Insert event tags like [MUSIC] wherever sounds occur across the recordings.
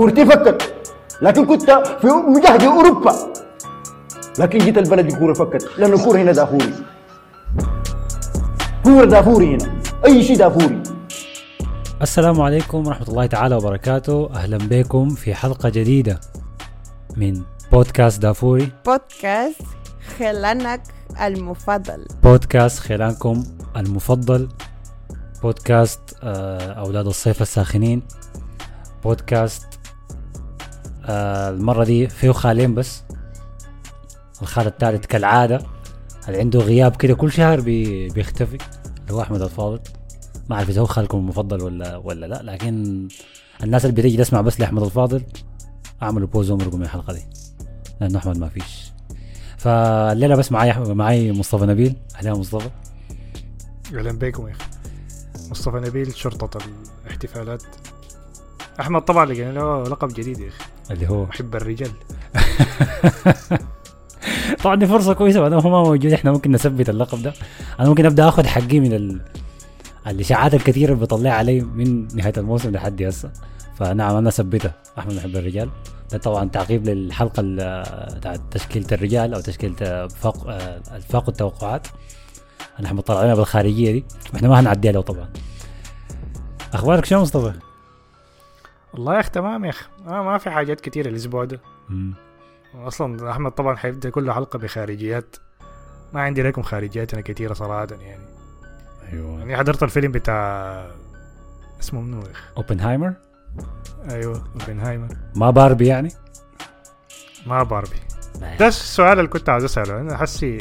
كورتي فكت لكن كنت في مجهد أوروبا. لكن جيت البلد الكوره فكت. لأنه الكوره هنا دافوري. كورة دافوري هنا. أي شيء دافوري. السلام عليكم ورحمة الله تعالى وبركاته. أهلا بكم في حلقة جديدة من بودكاست دافوري. بودكاست خلانك المفضل. بودكاست خلانكم المفضل. بودكاست آه، أولاد الصيف الساخنين. بودكاست آه، المرة دي فيه خالين بس. الخال الثالث كالعادة. اللي عنده غياب كده كل شهر بي بيختفي. اللي هو أحمد الفاضل. ما أعرف إذا هو خالكم المفضل ولا ولا لا لكن الناس اللي بتيجي تسمع بس لأحمد الفاضل أعملوا بوز ومرقوا من الحلقة دي. لأنه أحمد ما فيش. فالليلة بس معي معي مصطفى نبيل. أهلا مصطفى. أهلا بكم يا أخي. مصطفى نبيل شرطة الاحتفالات. أحمد طبعا لقينا له لقب جديد يا أخي. اللي هو محب الرجال. [LAUGHS] طبعا دي فرصة كويسة ما دام هو ما موجود إحنا ممكن نثبت اللقب ده. أنا ممكن أبدأ آخذ حقي من ال... الإشاعات الكثيرة اللي بيطلع علي من نهاية الموسم لحد هسه. فنعم أنا ثبتها أحمد محب الرجال. ده طبعا تعقيب للحلقة ال- بتاعت تشكيلة الرجال أو تشكيلة فاق الفاق التوقعات نحن مطلعينها بالخارجية دي. إحنا ما هنعديها له طبعا. أخبارك شو مصطفى؟ والله يا أخي تمام يا أخي. آه ما في حاجات كتيرة الأسبوع ده. مم. أصلا أحمد طبعا حيبدأ كل حلقة بخارجيات. ما عندي لكم خارجيات أنا كتيرة صراحة يعني. أيوه. يعني حضرت الفيلم بتاع اسمه منو يا أخي؟ أوبنهايمر؟ أيوه أوبنهايمر. ما باربي يعني؟ ما باربي. ده السؤال اللي كنت عاوز أسأله أنا حسي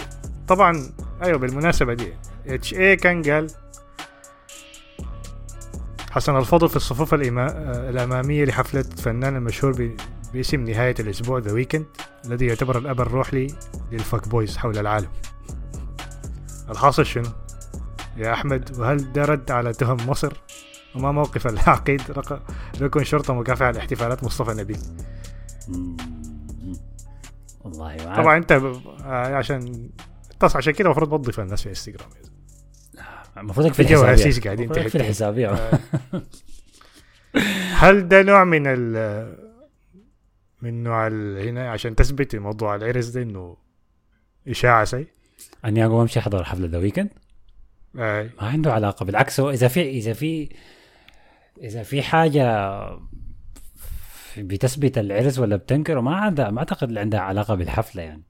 طبعا أيوه بالمناسبة دي. إتش اي كان قال؟ حسن الفضل في الصفوف. آه، الأمامية لحفلة فنان المشهور. باسم نهاية الأسبوع ذا ويكند الذي يعتبر الأب الروحي للفاك بويز حول العالم الحاصل شنو يا أحمد وهل ده رد على تهم مصر وما موقف العقيد. ركن شرطه مكافحة لاحتفالات مصطفى نبيل. والله. طبعا أنت. آه عشان تص عشان كده المفروض توظف الناس في انستغرام المفروض في جو أسيس قاعدين في. الحسابية. آه. [LAUGHS] هل ده نوع من ال من نوع ال... هنا عشان تثبت موضوع العرس ده إنه إشاعة سي اني اقوم امشي احضر حفلة ذا ويكند. ما عنده علاقة بالعكس. هو إذا في إذا في إذا في حاجة بتثبت العرس ولا بتنكره ما عندها ما أعتقد اللي عندها علاقة بالحفلة يعني.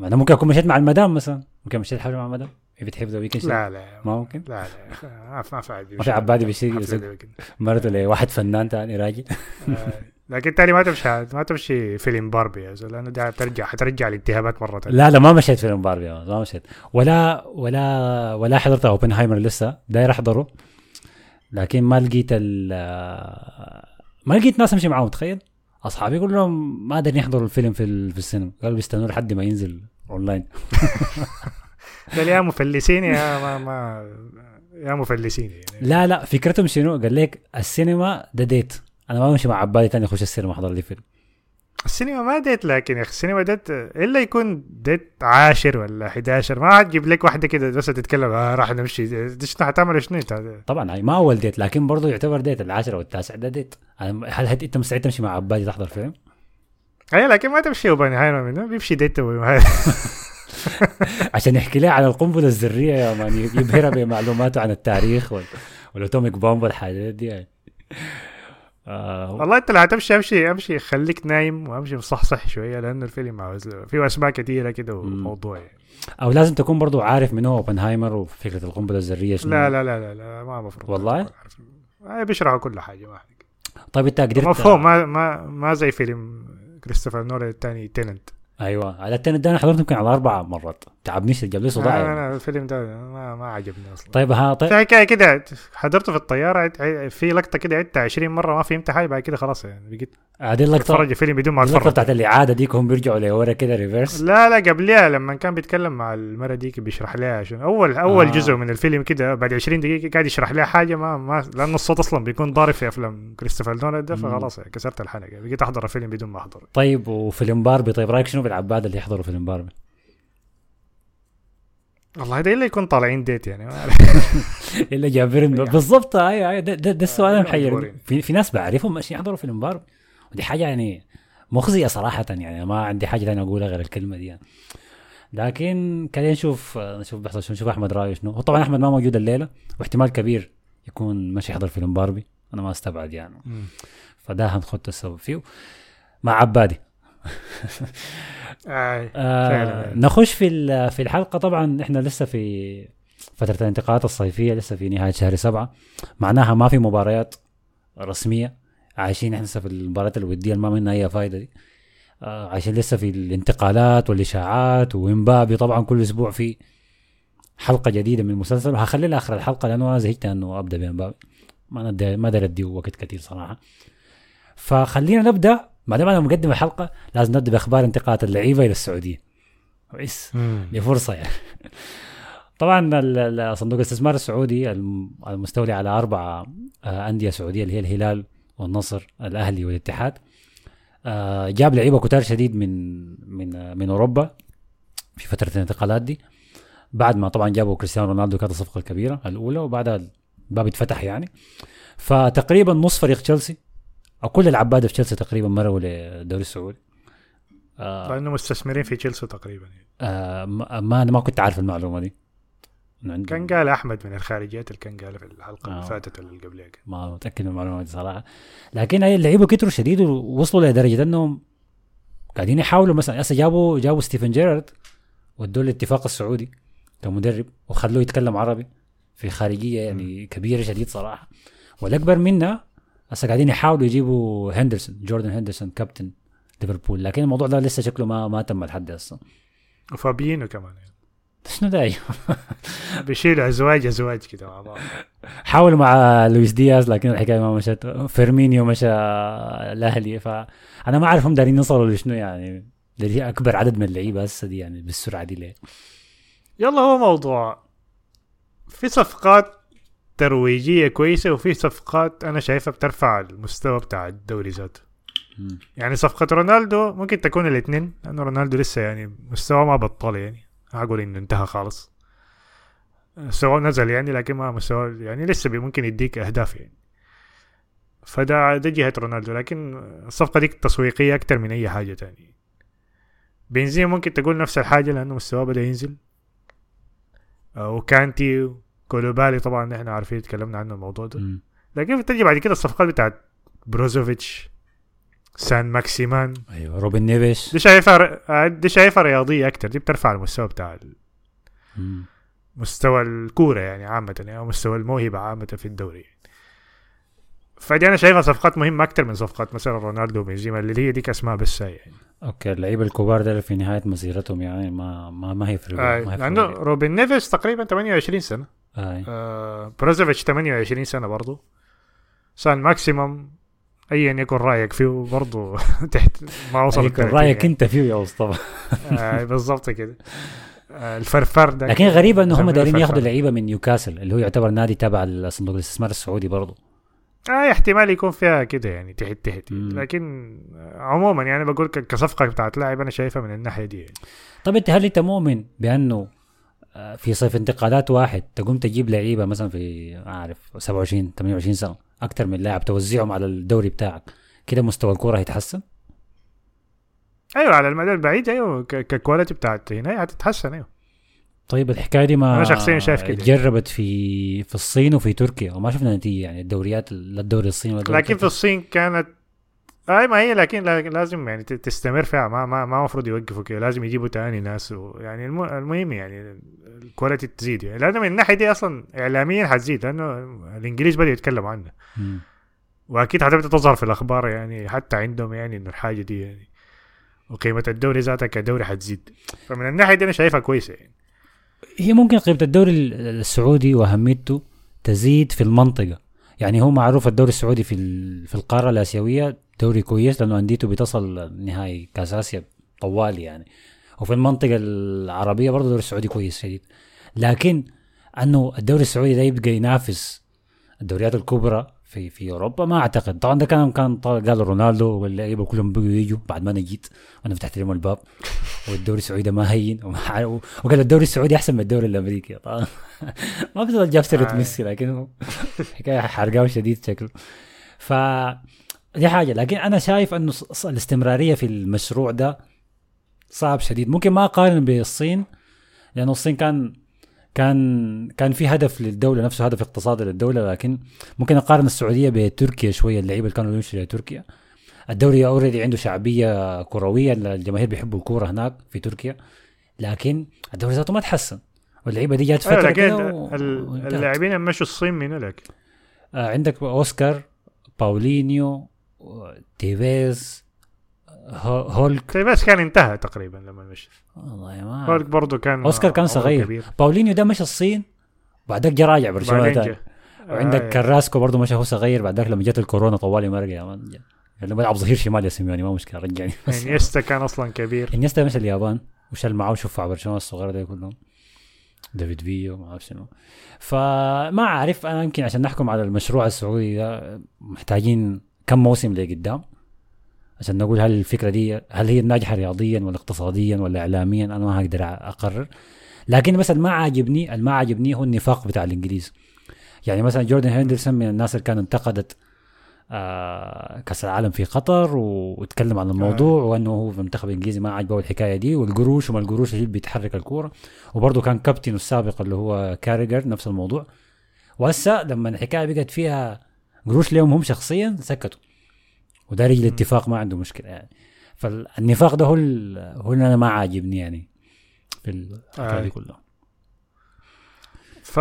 أنا ممكن أكون مشيت مع المدام مثلا. ممكن مشيت حفلة مع المدام. بتحب ذا ويكند لا لا. ما ممكن لا لا. ما في ما في عادي ما في عبادي بيصير كده. مرته لواحد فنان تاني راجل. آه. لكن تاني ما تمشي ما تمشي فيلم باربي يا لأنه ده ترجع حترجع الاتهامات مرة تانية. لا لا ما مشيت فيلم باربي ما مشيت. ولا ولا ولا حضرت أوبنهايمر لسه داير أحضره. لكن ما لقيت ال ما لقيت ناس أمشي معاهم تخيل. أصحابي كلهم ما قادرين يحضروا الفيلم في في السينما. قالوا بيستنوا لحد ما ينزل أونلاين. [LAUGHS] قال يا مفلسين يا ما ما يا مفلسين يعني. لا لا فكرتهم شنو؟ قال لك السينما ده ديت أنا ما بمشي مع عبالي تاني اخش السينما احضر لي فيلم. السينما ما date لكن يا أخي السينما date إلا يكون date عاشر ولا 11 ما هتجيب لك واحدة كده بس تتكلم آه راح نمشي. شنو حتعمل شنو أنت؟ طبعا هاي ما أول date لكن برضه يعتبر date العاشر أو التاسع ده date هل أنت مستعد تمشي مع عبالي تحضر فيلم؟ اي لكن ما تمشي اوبنهايمر منه بيمشي. date [LAUGHS] [LAUGHS] عشان يحكي لها عن القنبلة الذرية يا man يبهرها بمعلوماته عن التاريخ وال- وال atomic bomb والحاجات دي يعني. آه والله انت لو هتمشي امشي امشي خليك نايم وامشي مصحصح شوية لأنه الفيلم عاوز فيه أسماء كثيره كده وموضوع يعني. أو لازم تكون برضو عارف من هو أوبنهايمر وفكرة القنبلة الذرية شنو لا لا لا لا, لا ما مفروض والله؟ آه بيشرحوا كل حاجة ما عليك. طيب أنت قدرت مفهوم ما ما ما زي فيلم كريستوفر نولان الثاني تيننت أيوه. على التاني ده أنا حضرته يمكن على أربع مرات. تعبنيش جاب لي صداع لا يعني. لا الفيلم ده ما ما عجبني أصلا طيب ها طيب حكايه كده حضرته في الطيارة في لقطة كده عدتها 20 مرة ما فهمت حاجة بعد كده خلاص يعني بقيت هذه اللقطة اتفرج الفيلم بدون ما اللقطة أتفرج بتاعت الإعادة ديك هم بيرجعوا لورا كده ريفرس لا لا قبلها لما كان بيتكلم مع المرة ديك بيشرح لها عشان أول أول آه. آه. جزء من الفيلم كده بعد 20 دقيقة قاعد يشرح لها حاجة ما ما لأنه الصوت أصلا بيكون ضارب في أفلام كريستوفر نولان ده. فخلاص يعني كسرت الحلقة بقيت أحضر الفيلم بدون ما احضر طيب وفيلم باربي طيب رأيك شنو بالعباد اللي يحضروا فيلم باربي؟ والله ده إلا يكون طالعين ديت يعني. [LAUGHS] إلا جابرين. بالضبط. أيوه أيوه ده, ده, ده السؤال آه،. في, في ناس بعرفهم ماشي يحضروا في المباراه ودي حاجة يعني مخزية صراحة يعني. ما عندي حاجة ثانية أقولها غير الكلمة دي يعني. لكن خلينا نشوف نشوف بيحصل شو نشوف أحمد رأيه شنو. هو طبعا أحمد ما موجود الليلة. واحتمال كبير يكون ماشي يحضر فيلم باربي. أنا ما أستبعد يعني. فده هنخط السبب فيه. مع عبادي. [LAUGHS] آه. آه. نخش في في الحلقة. طبعا إحنا لسه في فترة الانتقالات الصيفية لسه في نهاية شهر سبعة. معناها ما في مباريات رسمية. عايشين إحنا لسه في المباريات الودية اللي ما منها أي فايدة دي. آه عايشين لسه في الانتقالات والإشاعات. وإمبابي طبعا كل أسبوع في حلقة جديدة من المسلسل. وهخلي لآخر الحلقة لأنه أنا زهقت انه ابدا بإمبابي. ما ما اديه وقت كثير صراحة. فخلينا نبدأ ما دام أنا مقدم الحلقة لازم نبدأ بأخبار انتقالات اللعيبة إلى السعودية. كويس. دي فرصة يعني. [LAUGHS] طبعا صندوق الاستثمار السعودي الم- المستولي على أربع آه، أندية سعودية اللي هي الهلال والنصر الأهلي والاتحاد. آه، جاب لعيبة كتار شديد من من آه، من أوروبا في فترة الانتقالات دي. بعد ما طبعا جابوا كريستيانو رونالدو كانت الصفقة الكبيرة الأولى وبعدها الباب اتفتح يعني. فتقريبا نص فريق تشيلسي أو كل العباده في تشيلسي تقريبا مروا للدوري السعودي آه لأنه مستثمرين في تشيلسي تقريبا يعني. آه ما أنا ما كنت عارف المعلومة دي كان قال أحمد من الخارجيات اللي كان قال في الحلقة آه. اللي فاتت ولا اللي قبلها. ما متأكد من المعلومة دي صراحة لكن اللعيبه كتروا شديد ووصلوا لدرجة إنهم قاعدين يحاولوا مثلا هسه جابوا جابوا ستيفن جيرارد ودوه الاتفاق السعودي كمدرب وخلوه يتكلم عربي في خارجية يعني كبيرة شديد صراحة والأكبر منها هسه قاعدين يحاولوا يجيبوا هندرسون جوردن هندرسون كابتن ليفربول لكن الموضوع ده لسه شكله ما ما تم لحد هسه. وفابينو كمان. يعني. شنو ده؟ بيشيلوا ازواج أزواج كده مع بعض. حاولوا مع لويس دياز لكن الحكاية ما مشت. فيرمينيو مشى الأهلي فانا ما أعرف هم دارين يوصلوا لشنو يعني. اللي أكبر عدد من اللعيبة هسه دي يعني بالسرعة دي ليه؟ يلا هو موضوع. في صفقات ترويجيه كويسة وفي صفقات أنا شايفها بترفع المستوى بتاع الدوري ذاته. يعني صفقة رونالدو ممكن تكون الاثنين لأنه رونالدو لسه يعني مستواه ما بطل يعني. أقول إنه انتهى خالص. مستواه نزل يعني لكن ما مستواه يعني لسه ممكن يديك أهداف يعني. فده ده جهة رونالدو لكن الصفقة دي تسويقية أكتر من أي حاجة تانية. بنزيما ممكن تقول نفس الحاجة لأنه مستواه بدأ ينزل. آه، وكانتي كولوبالي طبعا نحن عارفين تكلمنا عنه الموضوع ده. لكن بتجي بعد كده الصفقات بتاعت بروزوفيتش سان ماكسيمان. أيوه روبن نيفيش دي شايفها ر... دي شايفها رياضية أكتر دي بترفع المستوى بتاع ال-. مستوى الكورة يعني عامة يعني أو مستوى الموهبة عامة في الدوري. فدي أنا شايفها صفقات مهمة أكتر من صفقات مثلا رونالدو وبنزيما اللي هي ديك اسماء بس يعني. okay اللعيبة الكبار دول في نهاية مسيرتهم يعني ما ما ما هيفرقوا آه ما لأنه هيفرقوا روبن نيفيس تقريبا 28 سنة. آه. آه بروزوفيتش 28 سنة برضه سان ماكسيمان ايا يكن رأيك فيه برضه [LAUGHS] تحت ما وصل يكون 30 رأيك. أنت فيه يا مصطفى آه بالضبط كده آه الفرفر ده لكن غريبة أنه هم دايرين. ياخذوا لعيبة من نيوكاسل اللي هو يعتبر نادي تابع لصندوق الاستثمار السعودي برضه آه احتمال يكون فيها كده يعني تحت تحت. لكن آه، عموما يعني بقول كصفقة بتاعت لاعب أنا شايفها من الناحية دي يعني. طب أنت هل أنت مؤمن بأنه في صيف انتقالات واحد تقوم تجيب لعيبة مثلا في أعرف 27 28 سنة أكثر من لاعب توزعهم على الدوري بتاعك كده مستوى الكورة هيتحسن؟ أيوه على المدى البعيد أيوه ككواليتي بتاعت هنا هتتحسن أيوه طيب الحكاية دي ما أنا شخصياً شايف كده. جربت في في الصين وفي تركيا وما شفنا نتيجة يعني الدوريات لا الدوري الصيني ولا لكن في. الصين كانت اي ما هي لكن لا- لازم يعني تستمر فيها. ما ما ما المفروض يوقفوا كده لازم يجيبوا تاني ناس و يعني الم- المهم يعني ال quality تزيد يعني. لأنه من الناحية دي أصلا اعلاميا حتزيد لأنه الإنجليز بدأوا يتكلموا عنها. وأكيد حتبدأ تظهر في الأخبار يعني حتى عندهم يعني إنه الحاجة دي يعني وقيمة الدوري ذاتها كدوري حتزيد. فمن الناحية دي أنا شايفها كويسة يعني. هي ممكن قيمة الدوري ال- السعودي وأهميته تزيد في المنطقة. يعني هو معروف الدوري السعودي في في القارة الآسيوية دوري كويس لأنه أنديته بتصل نهائي كأس آسيا طوالي يعني. وفي المنطقة العربية برضه الدوري السعودي كويس شديد. لكن أنه الدوري السعودي ده يبقى ينافس الدوريات الكبرى في في أوروبا ما أعتقد. طبعا ده كان كان قال رونالدو واللعيبة كلهم بقوا يجوا بعد ما أنا جيت وأنا فتحت لهم الباب والدوري السعودي ما هين وما- وقال الدوري السعودي أحسن من الدوري الأمريكي. طبعا [LAUGHS] ما في جاب سيرة آه. ميسي لكن حكاية حرقاوي شديد شكله. ف دي حاجة. لكن أنا شايف إنه الاستمرارية في المشروع ده صعب شديد. ممكن ما أقارن بالصين لأنه الصين كان كان كان في هدف للدولة نفسه هدف اقتصادي للدولة لكن ممكن اقارن السعودية بتركيا شوية اللعيبة اللي كانوا يمشوا لتركيا. الدوري already عنده شعبية كروية الجماهير بيحبوا الكورة هناك في تركيا لكن الدوري ذاته ما تحسن. واللعيبة دي جات أيوة، فترة كده و-. اللاعبين اللي مشوا الصين منو لك آه عندك أوسكار باولينيو تيفيز هولك. بس كان انتهى تقريبا لما مشى والله ما هولك برضه كان أوسكار كان صغير. كبير. باولينيو ده مشى الصين بعدك جا راجع برشلونة. وعندك آه، كراسكو برضه مشى هو صغير بعدك لما جت الكورونا طوالي ما رجع ما رجع له بلعب ظهير شمال يا سيميوني ما مشكلة رجعني. بس انيستا كان أصلا كبير. إنيستا مشى اليابان وشال معاه شوف برشلونة الصغيرة دي كلهم. ديفيد فيا ما أعرف شنو. فما أعرف أنا يمكن عشان نحكم على المشروع السعودي ده محتاجين كم موسم لقدام. عشان نقول هل الفكرة دي هل هي ناجحة رياضيا ولا اقتصاديا ولا اعلاميا؟ أنا ما هقدر أقرر. لكن مثلا ما عاجبني ما عاجبني هو النفاق بتاع الإنجليز. يعني مثلا جوردن هندرسون من الناس اللي كانت انتقدت آه كأس العالم في قطر وتكلم عن الموضوع وأنه هو في المنتخب الإنجليزي ما عجبه الحكاية دي والقروش وما القروش اللي بيتحرك الكورة. وبرضه كان كابتن السابق اللي هو كاريجر نفس الموضوع. وهسه لما الحكاية بقت فيها قروش لهم هم شخصيا سكتوا. وده رجل اتفاق ما عنده مشكلة يعني فالنفاق ده هو هو اللي أنا ما عاجبني يعني في الحكاية. دي كلها ف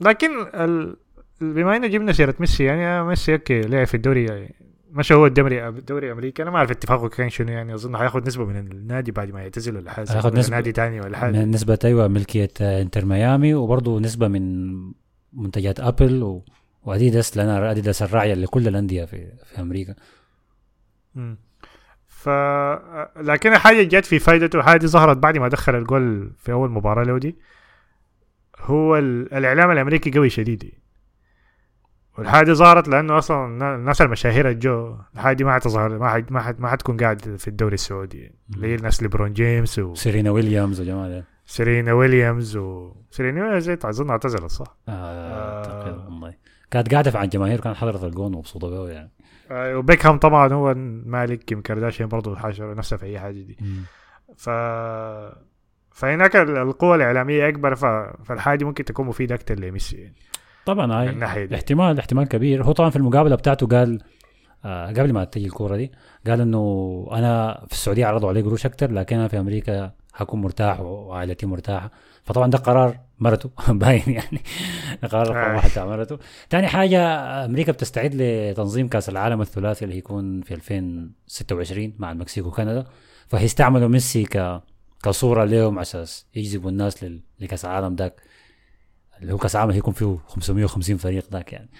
لكن ال... بما إنه جبنا سيرة ميسي يعني ميسي okay لعب في الدوري يعني مشى هو الدوري الدوري الأمريكي أنا ما أعرف اتفاقه كان شنو يعني أظن هياخد نسبة من النادي بعد ما يعتزل ولا حاجة هياخد ولا نسبة. نادي تاني ولا حاجة من نسبة أيوة ملكية آه، إنتر ميامي وبرضه نسبة من منتجات أبل و... وأديداس لأن أديداس الراعية لكل الأندية في في أمريكا. مم. ف لكن الحاجة جت في فايدته هذه ظهرت بعد ما دخل الجول في أول مباراة له دي. هو ال... الإعلام الأمريكي قوي شديد. والحاجة ظهرت لأنه أصلا النا- الناس المشاهير الجو الحاجة دي ما حتظهر ما حد ما حد ما حتكون قاعد في الدوري السعودي. اللي هي الناس ليبرون جيمس سيرينا ويليامز وجماعة ده. وسيرينا ويليامز وسيرينا ويليامز اظن اعتزلت صح؟ آه أعتقد والله. كانت قاعدة مع الجماهير كانت حضرت الجون ومبسوطة بيه يعني. آه، وبيكهام طبعا هو مالك كيم كارداشيان برضه حاشر نفسها في أي حاجة دي. ف فهناك ال- القوة الإعلامية أكبر ف... فالحاجة دي ممكن تكون مفيدة أكتر لميسي يعني. طبعا هاي الناحية دي. احتمال احتمال كبير. هو طبعا في المقابلة بتاعته قال آه قبل ما تجي الكورة دي قال إنه أنا في السعودية عرضوا علي قروش أكتر لكن أنا في أمريكا حكون مرتاح وعائلتي مرتاحة. فطبعا ده قرار مرته. [LAUGHS] باين يعني. قرار رقم آه. واحد بتاع مرته. تاني حاجة أمريكا بتستعد لتنظيم كأس العالم الثلاثي اللي هيكون في 2026 مع المكسيك وكندا. فهيستعملوا ميسي ك كصورة لهم على أساس يجذبوا الناس لل- لكأس العالم داك. اللي هو كأس العالم هيكون فيه 550 فريق ذاك يعني.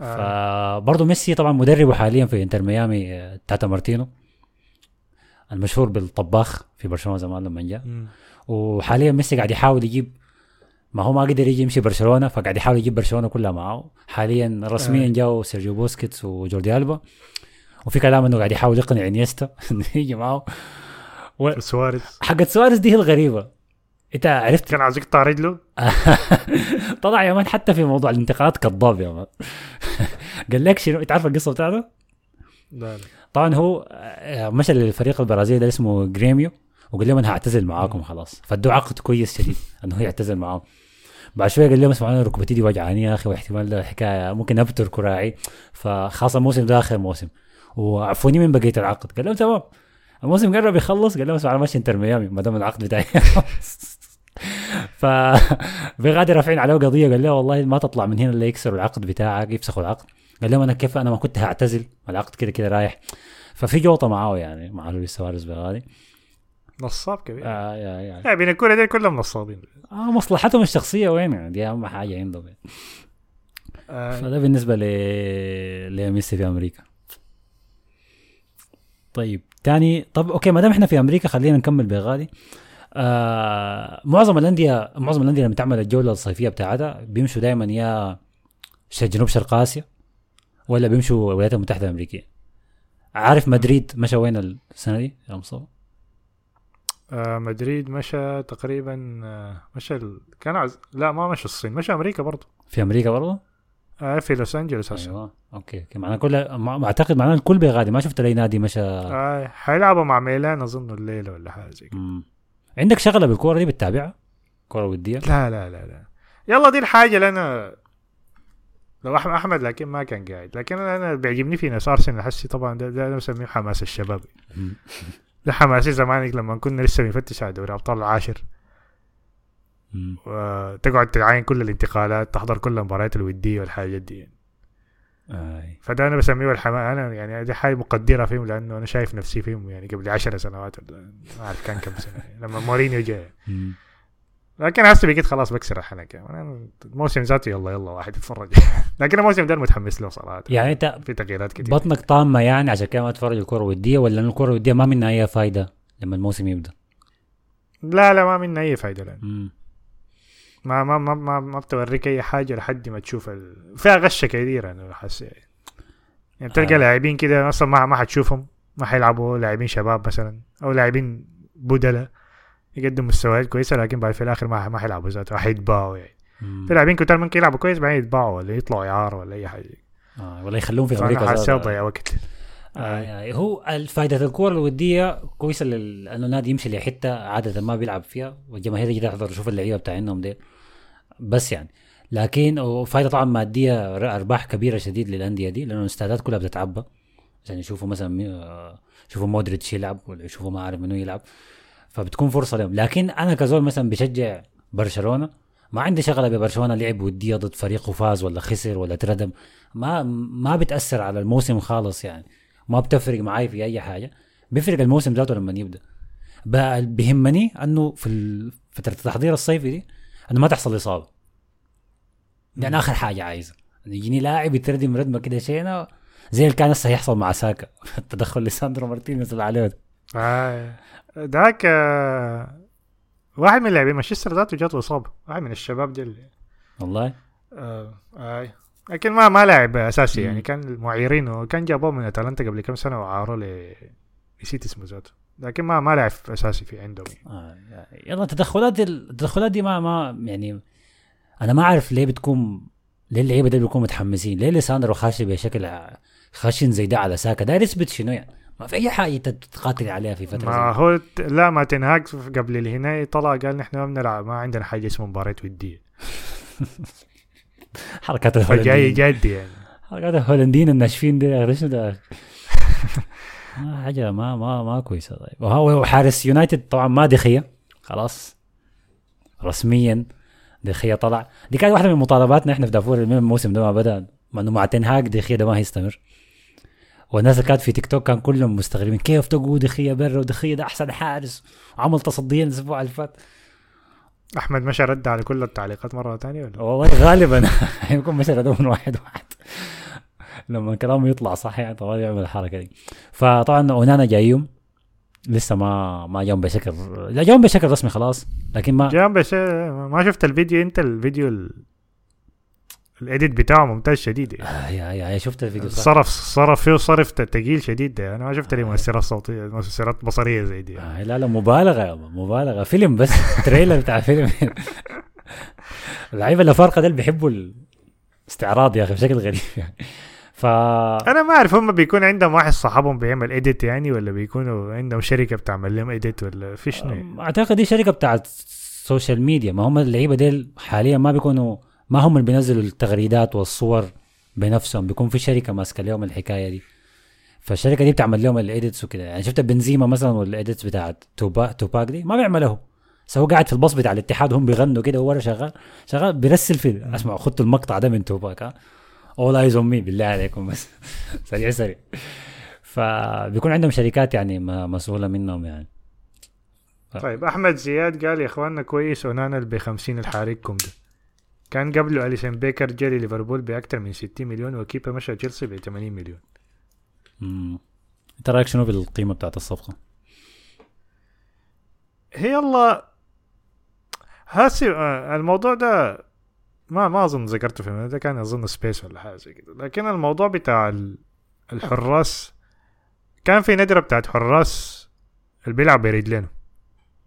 آه. فبرضه ميسي طبعا مدربه حاليا في إنتر ميامي آه، تاتا مارتينو. المشهور بالطباخ في برشلونة زمان لما جاء. وحاليا ميسي قاعد يحاول يجيب ما هو ما قدر يجي يمشي برشلونة فقاعد يحاول يجيب برشلونة كلها معه. حاليا رسميا آه. جاوا سيرجيو بوسكيتس وجوردي ألبا. وفي كلام إنه قاعد يحاول يقنع إنيستا [LAUGHS] إنه يجي معه. و- سواريز. حقت سواريز دي هي الغريبة. إنت عرفت؟ كان عايز يقطع رجله؟ [LAUGHS] طلع يا man حتى في موضوع الانتقادات كذاب يا man. [LAUGHS] قال لك شنو؟ انت عارف القصة بتاعته؟ لا لا. طبعا هو آه، مشى للفريق البرازيلي ده اسمه جريميو وقال لهم أنا هعتزل معاكم خلاص. فادوه عقد كويس شديد [LAUGHS] إنه هو يعتزل معاهم. بعد شوية قال لهم اسمعوا أنا ركبتي دي وجعاني يا أخي واحتمال ده حكاية ممكن أبتر كراعي. فخاصة الموسم ده آخر موسم. وعفوني من بقية العقد. قال لهم تمام. الموسم قرب يخلص قال لهم اسمع أنا ماشي انتر ميامي ما دام العقد بتاعي [LAUGHS] ف [LAUGHS] بغادي رافعين عليه قضية قال له والله ما تطلع من هنا إلا يكسروا العقد بتاعك يفسخوا العقد. قال لهم أنا كيف أنا ما كنت هعتزل؟ العقد كده كده رايح. ففي جوطة معاه يعني مع لويس سواريز بغادي نصاب كبير. آه يا يا يعني بين الكورة دي كلهم نصابين. آه مصلحتهم الشخصية وين يعني؟ دي أهم حاجة عندهم يعني. آه. فده بالنسبة ل لميسي في أمريكا. طيب تاني. طب okay ما دام إحنا في أمريكا خلينا نكمل بغادي. آه معظم الأندية معظم الأندية لما تعمل الجولة الصيفية بتاعتها بيمشوا دائما يا جنوب شرق آسيا. ولا بيمشوا الولايات المتحدة الأمريكية عارف مدريد مشى وين السنة دي يا مصطفى؟ آه مدريد مشى تقريبا آه مشى ال... كان عز... لا ما مشى الصين مشى أمريكا برضه في أمريكا برضه؟ آه في لوس أنجلوس هسه أيوه okay okay معناه كل ما أعتقد معناه الكل بيغادي ما شفت أي نادي مشى آه حيلعبوا مع ميلان أظن الليلة ولا حاجة زي كده. عندك شغلة بالكورة دي بتتابعها؟ كورة ودية؟ لا لا لا لا يلا دي الحاجة اللي أنا لو احمد أحمد لكن ما كان قاعد لكن أنا بيعجبني في ناس ارسنال حسي طبعا ده, ده أنا بسميه حماس الشباب. [LAUGHS] ده حماسي زمانك لما كنا لسه بنفتش على دوري أبطال العاشر مم. وتقعد تعاين كل الانتقالات تحضر كل المباريات الودية والحاجات دي يعني. آي. فده أنا بسميه الحماس أنا يعني دي حاجة مقدرة فيهم لأنه أنا شايف نفسي فيهم يعني قبل عشر سنوات ولا ما أعرف كان كم سنة [LAUGHS] لما مورينيو جاء مم. لكن هسه بقيت خلاص بكسر يعني أنا الموسم ذاته يلا يلا واحد يتفرج. [LAUGHS] لكن الموسم ده متحمس له صراحة. يعني أنت في تغييرات كتير. بطنك طامة يعني عشان كده ما تتفرج الكوره الودية ولا إن الكوره الودية ما منها أي فايدة لما الموسم يبدأ؟ لا لا ما منها أي فايدة لأن. ما ما ما ما, ما بتوريك أي حاجة لحد ما تشوف ال... فيها غشه كثيرة أنا حاسس يعني. يعني بتلقى آه. لاعبين كده أصلا ما ما حتشوفهم ما حيلعبوا لاعبين شباب مثلا أو لاعبين بدلة. يقدموا مستويات كويسة لكن بعد في الآخر ما ما حيلعبوا ذاته حيتباعوا يعني. في لاعبين كتار ممكن يلعبوا كويس بعدين يتباعوا ولا يطلعوا اعاره ولا أي حاجة آه. ولا يخلوهم في أمريكا زاد. ضيع وقت آه. آه. هو فائده الكورة الودية كويسة لل- لأنه نادي يمشي لحتة عادة ما بيلعب فيها والجماهير تجي تحضر تشوف اللعيبة بتاعينهم دي بس يعني لكن وفائدة طبعا مادية ر- أرباح كبيرة شديد للأندية دي لأنه الاستادات كلها بتتعبى عشان يشوفوا مثلا آه، يشوفوا مودريتش يلعب ولا يشوفوا ما أعرف منو يلعب فبتكون فرصة لهم. لكن أنا كزول مثلا بشجع برشلونة ما عندي شغلة ببرشلونة لعب ودية ضد فريق وفاز ولا خسر ولا تردم. ما ما بتأثر على الموسم خالص يعني. ما بتفرق معي في أي حاجة. بيفرق الموسم ذاته لما يبدأ. ب- بيهمني إنه في فتره التحضير الصيفي دي إنه ما تحصل إصابة. يعني آخر حاجة عايزة. إنه يجيني لاعب يتردم ردمه كده شينه زي اللي كان هسه هيحصل مع ساكا. [LAUGHS] التدخل ليساندرو مارتينيز اللي عليه. آه. ذاك آه، واحد من اللاعبين مانشستر ذاته جاته اصابة واحد من الشباب دي اللي والله آه. آه. لكن ما ما لاعب أساسي. يعني كان معيرين وكان جابوه من أتلانتا قبل كم سنة وعاروه ل نسيت اسمه ذاته لكن ما ما لعب أساسي في عندهم يعني. آه يلا التدخلات التدخلات دي ما ما يعني أنا ما أعرف ليه بتكون ليه اللعيبة دي بيكونوا متحمسين ليه لساندرو خاشي بشكل خشن زي ده على ساكا ده يثبت شنو يعني ما في أي حاجة أنت تقاتل عليها في فترة ما زي هو لا ما تنهاك قبل النهائي طلع قال نحن ما بنلعب ما عندنا حاجة اسمها مباراة ودية. [LAUGHS] حركات الهولنديين. جدي يعني. حركات الهولنديين الناشفين دي شنو ده؟ [LAUGHS] ما حاجة ما ما ما كويسة. طيب وهو حارس يونايتد طبعا ما دخيه خلاص. رسميا دخيه طلع. دي كانت واحدة من مطالباتنا إحنا في دافور الموسم ده ما بدأ. ما إنه مع تنهاج دخيه ده ما هيستمر. والناس اللي كانت في تيك توك كان كلهم مستغربين كيف تقول دخية برا ودخية؟ ده أحسن حارس وعمل تصديين الأسبوع اللي فات. أحمد مشى رد على كل التعليقات مرة ثانية ولا؟ والله غالبا [LAUGHS] يكون مشى من واحد واحد. لما كلامه يطلع صح يعني طبعا يعمل الحركة دي. فطبعا أونانا جايهم لسه ما ما جاهم بشكل لا جاهم بشكل رسمي خلاص لكن ما جام بس ما شفت الفيديو أنت الفيديو ال... الإيديت بتاعه ممتاز شديد يعني. آه يا يا شفت الفيديو صح؟ صرف صرف فيه صرف تقيل شديد ده أنا ما شفت لي مؤثرات صوتية مؤثرات بصرية زي دي آه لا لا مبالغة يا مبالغة. فيلم بس [LAUGHS] تريلر بتاع فيلم. [LAUGHS] اللعيبه اللي فارقة ده اللي بيحبوا الاستعراض يا أخي بشكل غريب يعني. ف أنا ما أعرف هم بيكون عندهم واحد صاحبهم بيعمل edit يعني ولا بيكونوا عندهم شركة بتعمل لهم edit ولا في شنو؟ أعتقد دي شركة بتاعت ال social media ما هم اللعيبة ديل حاليا ما بيكونوا ما هم اللي بينزلوا التغريدات والصور بنفسهم؟ بيكون في شركة ماسكة لهم الحكاية دي. فالشركة دي بتعمل لهم ال edits وكده. يعني شفت بنزيما مثلا وال edits بتاعت توبا توباك دي؟ ما بيعملها سو هو قاعد في الباص بتاع الاتحاد وهم بيغنوا كده وورا شغال. شغال بيرسل في اسمع خدت المقطع ده من توباك ها. All Eyez on Me بالله عليكم بس. [LAUGHS] سريع سريع. فبيكون عندهم شركات يعني مسؤولة منهم يعني. طيب أحمد زياد قال يا إخواننا كويس اونانا ب 50 الحارقكم ده كان قبله أليسن بيكر جري ليفربول بأكثر من 60 مليون وكيبا مشى تشيلسي ب 80 مليون مم. انت رايك شنو بالقيمة بتاعت الصفقة؟ هي والله هسي آه، الموضوع ده ما ما أظن ذكرته في ده كان أظن space ولا حاجة زي كده لكن الموضوع بتاع ال- الحراس كان في ندرة بتاعت حراس اللي بيلعب برجلينه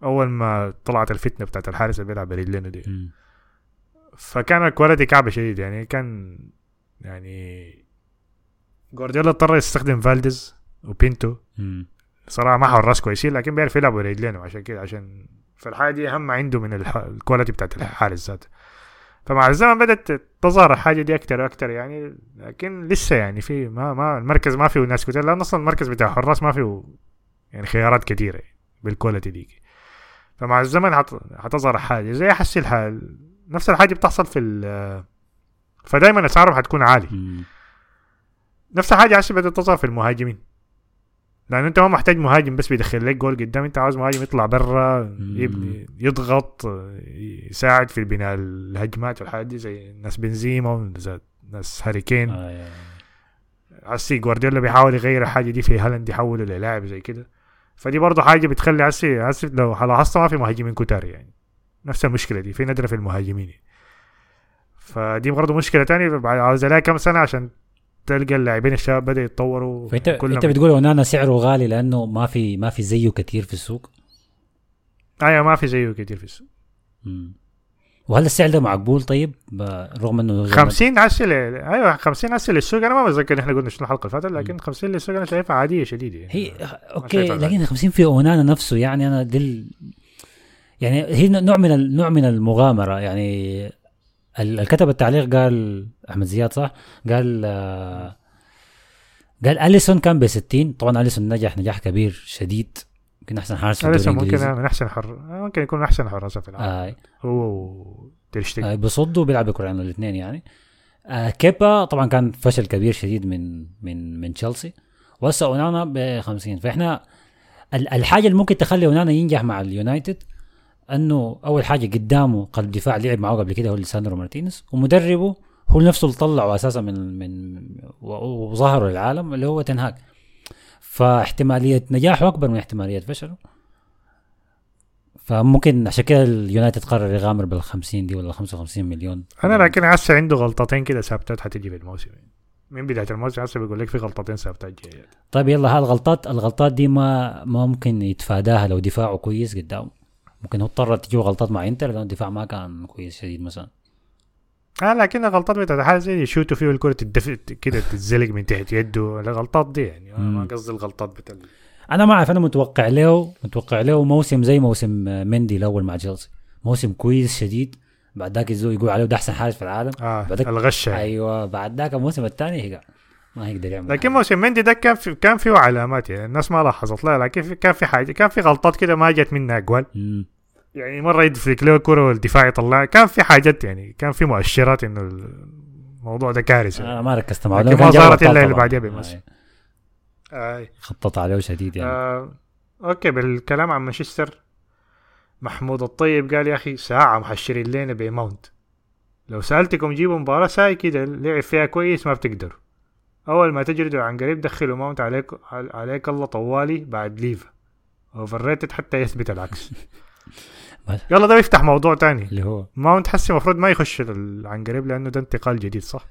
أول ما طلعت الفتنة بتاعت الحارس اللي بيلعب برجلينه دي مم. فكان ال quality كعبه شديد يعني كان يعني جوارديولا اضطر يستخدم فالديز وبينتو مم. صراحة ما حراس كويسين لكن بيعرف يلعب برجلينه عشان كده عشان فالحاجه دي اهم عنده من. ال quality بتاعت الحارس ذاته فمع الزمن بدأت تظهر الحاجة دي أكتر وأكتر يعني لكن لسه يعني في ما ما المركز ما فيه ناس كتير لأن أصلا المركز بتاع الحراس ما فيه يعني خيارات كثيره يعني بال quality دي فمع الزمن حت... حتظهر الحاجة زي حسي الحال نفس الحاجة بتحصل في ال فدايما أسعارهم حتكون عالية. مم. نفس الحاجة هسه بدأت تظهر في المهاجمين. لأن أنت ما محتاج مهاجم بس بيدخل لك جول قدام. أنت عاوز مهاجم يطلع برا يبني يضغط يساعد في بناء الهجمات والحاجات دي زي ناس بنزيما زي ناس هاري كين آه، هسي جوارديولا بيحاول يغير الحاجة دي في هالاند يحوله للاعب زي كده. فدي برضه حاجة بتخلي هسي هسي لو لاحظت ما في مهاجمين كتار يعني. نفس المشكلة دي في ندرة في المهاجمين فدي برضه مشكلة تانية بعد عاوز لها كم سنة عشان تلقى اللاعبين الشباب بدأ يتطوروا فانت أنت بتقول اونانا سعره غالي لأنه ما في ما في زيه كثير في السوق أيوه ما في زيه كتير في السوق مم. وهل السعر ده مقبول طيب رغم إنه غير- 50 هسه ل- أيوه 50 هسه للسوق أنا ما بتذكر إحنا قلنا شنو الحلقة اللي فاتت لكن 50 للسوق أنا شايفها عادية شديدة يعني. هي أوكي. لكن 50 في أونانا نفسه يعني أنا دل يعني هي نوع من نوع من المغامرة. يعني ال- الكتب التعليق قال أحمد زياد صح؟ قال آه، قال أليسون كان ب 60 طبعا أليسون نجح نجاح كبير شديد. يمكن أحسن حارس في الدوري لسه ممكن من أحسن حر ممكن يكون من أحسن حراس في العالم. آه. هو وتيرشتيجن آه بصد وبيلعب بكرة الاثنين يعني. آه كيبا طبعا كان فشل كبير شديد من من من تشيلسي. وهسه أونانا ب 50 فإحنا ال- الحاجة اللي ممكن تخلي أونانا ينجح مع اليونايتد أنه أول حاجة قدامه قلب دفاع لعب معه قبل كده هو ليساندرو مارتينيز ومدربه هو نفسه اللي طلعه أساسا من من وظهره للعالم اللي هو تنهاك فاحتماليه نجاحه أكبر من احتمالية فشله. فممكن عشان كده اليونايتد قرر يغامر بال 50 دي ولا 55 مليون. أنا لكن هسه عنده غلطتين كده ثابتات حتيجي في الموسم. من بداية الموسم هسه بيقول لك في غلطتين ثابتات جاية. طيب يلا هالغلطات الغلطات دي ما ممكن يتفاداها لو دفاعه كويس قدامه. ممكن هو اضطر تجيه غلطات مع انتر لأنه الدفاع ما كان كويس شديد مثلا. آه لكن الغلطات بتاعت حاجة زي يشوتوا فيه الكره تدفع كده تتزلق من تحت يده. الغلطات دي يعني. ما. قصدي الغلطات بتاع أنا ما أعرف أنا متوقع له متوقع له موسم زي موسم مندي الأول مع تشيلسي. موسم كويس شديد بعد ذاك يقول عليه ده أحسن حارس في العالم. آه بعدك- الغشة. أيوه بعد ذاك الموسم الثاني هيقع ما يقدر يعمل لكن. موسم مندي ده كان في كان فيه علامات يعني. الناس ما لاحظت. لا لكن كان في حاجة كان في غلطات كده ما جت منها أجوال. مم. يعني مرة يدفلك له كرة والدفاع يطلع كان في حاجات يعني كان في مؤشرات إنه الموضوع ده كارثة أنا ما ركزت معه لكن ما ظهرت أبطال إلا اللي. بعديها بموسم. آه، آه. خطط عليه شديد يعني آه. okay بالكلام عن مانشستر محمود الطيب قال يا أخي ساعة محشرين لنا بماونت لو سألتكم جيبوا مباراة ساي كده لعب فيها كويس ما بتقدروا أول ما تجردوا عنقريب دخلوا ماونت عليك عليك الله طوالي بعد ليفا overrated حتى يثبت العكس. [LAUGHS] يلا ده بيفتح موضوع تاني. اللي هو. ماونت حسي المفروض ما يخش ال- عنقريب لأنه ده انتقال جديد صح؟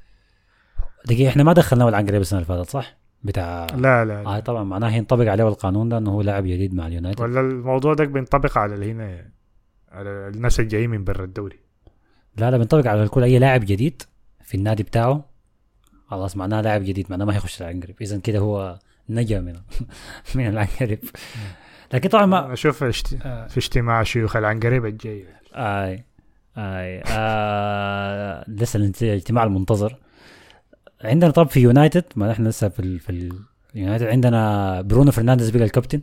دقيقة إحنا ما دخلناه العنقريب السنة اللي فاتت صح؟ بتاع لا لا, لا. آه طبعا معناه ينطبق عليه القانون ده إنه هو لاعب جديد مع اليونايتد. ولا الموضوع ده بينطبق على اللي هنا على الناس الجايين من برا الدوري. لا لا بينطبق على الكل. أي لاعب جديد في النادي بتاعه خلاص معناه لاعب جديد معناه ما هيخش العنقريب. اذا كده هو نجا من [LAUGHS] من العنقريب. لكن طبعا ما أشوف اشت... آه. في اجتماع شيوخ العنقريب الجاي. آي آي. آه لسه الاجتماع المنتظر. عندنا طب في يونايتد ما نحن لسه في ال... في اليونايتد عندنا برونو فرنانديز بقى الكابتن.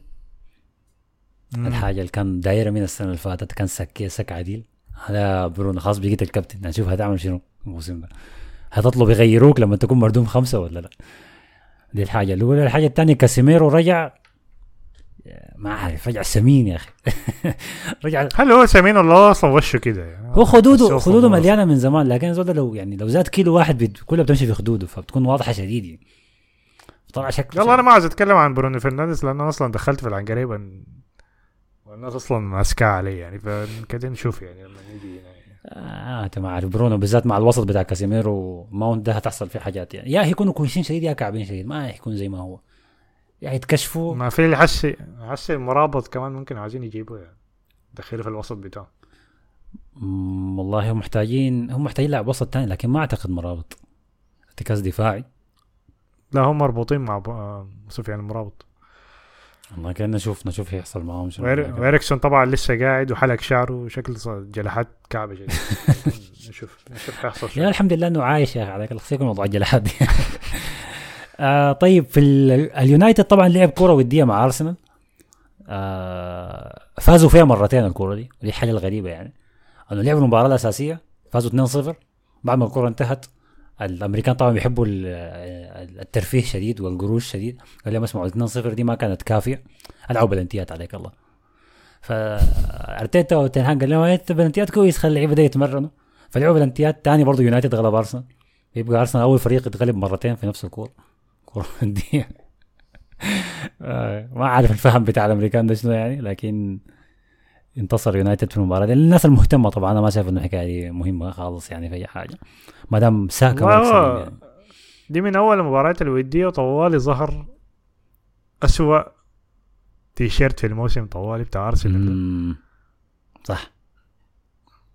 الحاجة اللي كان دايرة من السنة اللي فاتت كان سك سك عديل. هذا برونو خلاص بقيت الكابتن. نشوف هتعمل شنو الموسم ده. هتطلب يغيروك لما تكون مردوم خمسة ولا لا؟ دي الحاجة الأولى. الحاجة الثانية كاسيميرو رجع. ما عارف رجع سمين يا أخي. [LAUGHS] رجع. هل هو سمين ولا أصلا وشه كده يعني؟ هو خدوده خدوده مليانة من زمان لكن زود لو يعني لو زاد كيلو واحد كلها بتمشي في خدوده فبتكون واضحة شديد يعني. طلع شكل يلا أنا ما عايز أتكلم عن برونو فرنانديز لأنه أصلا دخلت في العنقريب والناس أصلا ماسكاه علي يعني فكده نشوف يعني لما نيجي يعني. آه أنت ما عارف برونو بالذات مع الوسط بتاع كاسيميرو وماونت ده هتحصل فيه حاجات يعني. يا هيكونوا كويسين شديد يا كعبين شديد ما هيكون زي ما هو. يا يتكشفوا. ما في حسي حسي المرابط كمان ممكن عايزين يجيبوا يعني. دخيله في الوسط بتاعه. والله هم محتاجين هم محتاجين لاعب وسط تاني لكن ما أعتقد مرابط. ارتكاز دفاعي. لا هم مربوطين مع سفيان المرابط والله كان نشوف نشوف هيحصل معاهم شنو. وإريكسون طبعا لسه قاعد وحلق شعره وشكل ص- جلحات كعبة جديد [LAUGHS] نشوف نشوف حيحصل يا شو الحمد لله إنه عايش يا أخي عليك الله يكون موضوع الجلحات دي. [LAUGHS] آه طيب في ال- اليونايتد طبعا لعب كورة ودية مع أرسنال. آه فازوا فيها مرتين الكورة دي ودي حاجة الغريبة يعني. إنه لعبوا المباراة الأساسية فازوا 2-0 بعد ما الكورة انتهت الأمريكان طبعا بيحبوا ال- ال- الترفيه شديد والقروش شديد. قال لهم اسمعوا 2-0 دي ما كانت كافية. ألعبوا بلنتيات عليك الله. فارتيتا وتنهان قال لهم انت بلنتيات كويس خلي اللعيبه دي يتمرنوا. فلعبوا بلنتيات تاني برضه يونايتد غلب أرسنال. يبقى أرسنال أول فريق يتغلب مرتين في نفس الكورة. آه، ما عارف الفهم بتاع الأمريكان ده شنو يعني لكن انتصر يونايتد في المباراة. دي الناس المهتمة طبعا أنا ما شايف إنه الحكاية دي مهمة خالص يعني في أي حاجة. ما دام ساكا يعني. دي من أول المباريات الوديه طوالي ظهر أسوأ تيشيرت في الموسم طوالي بتاع أرسنال. صح.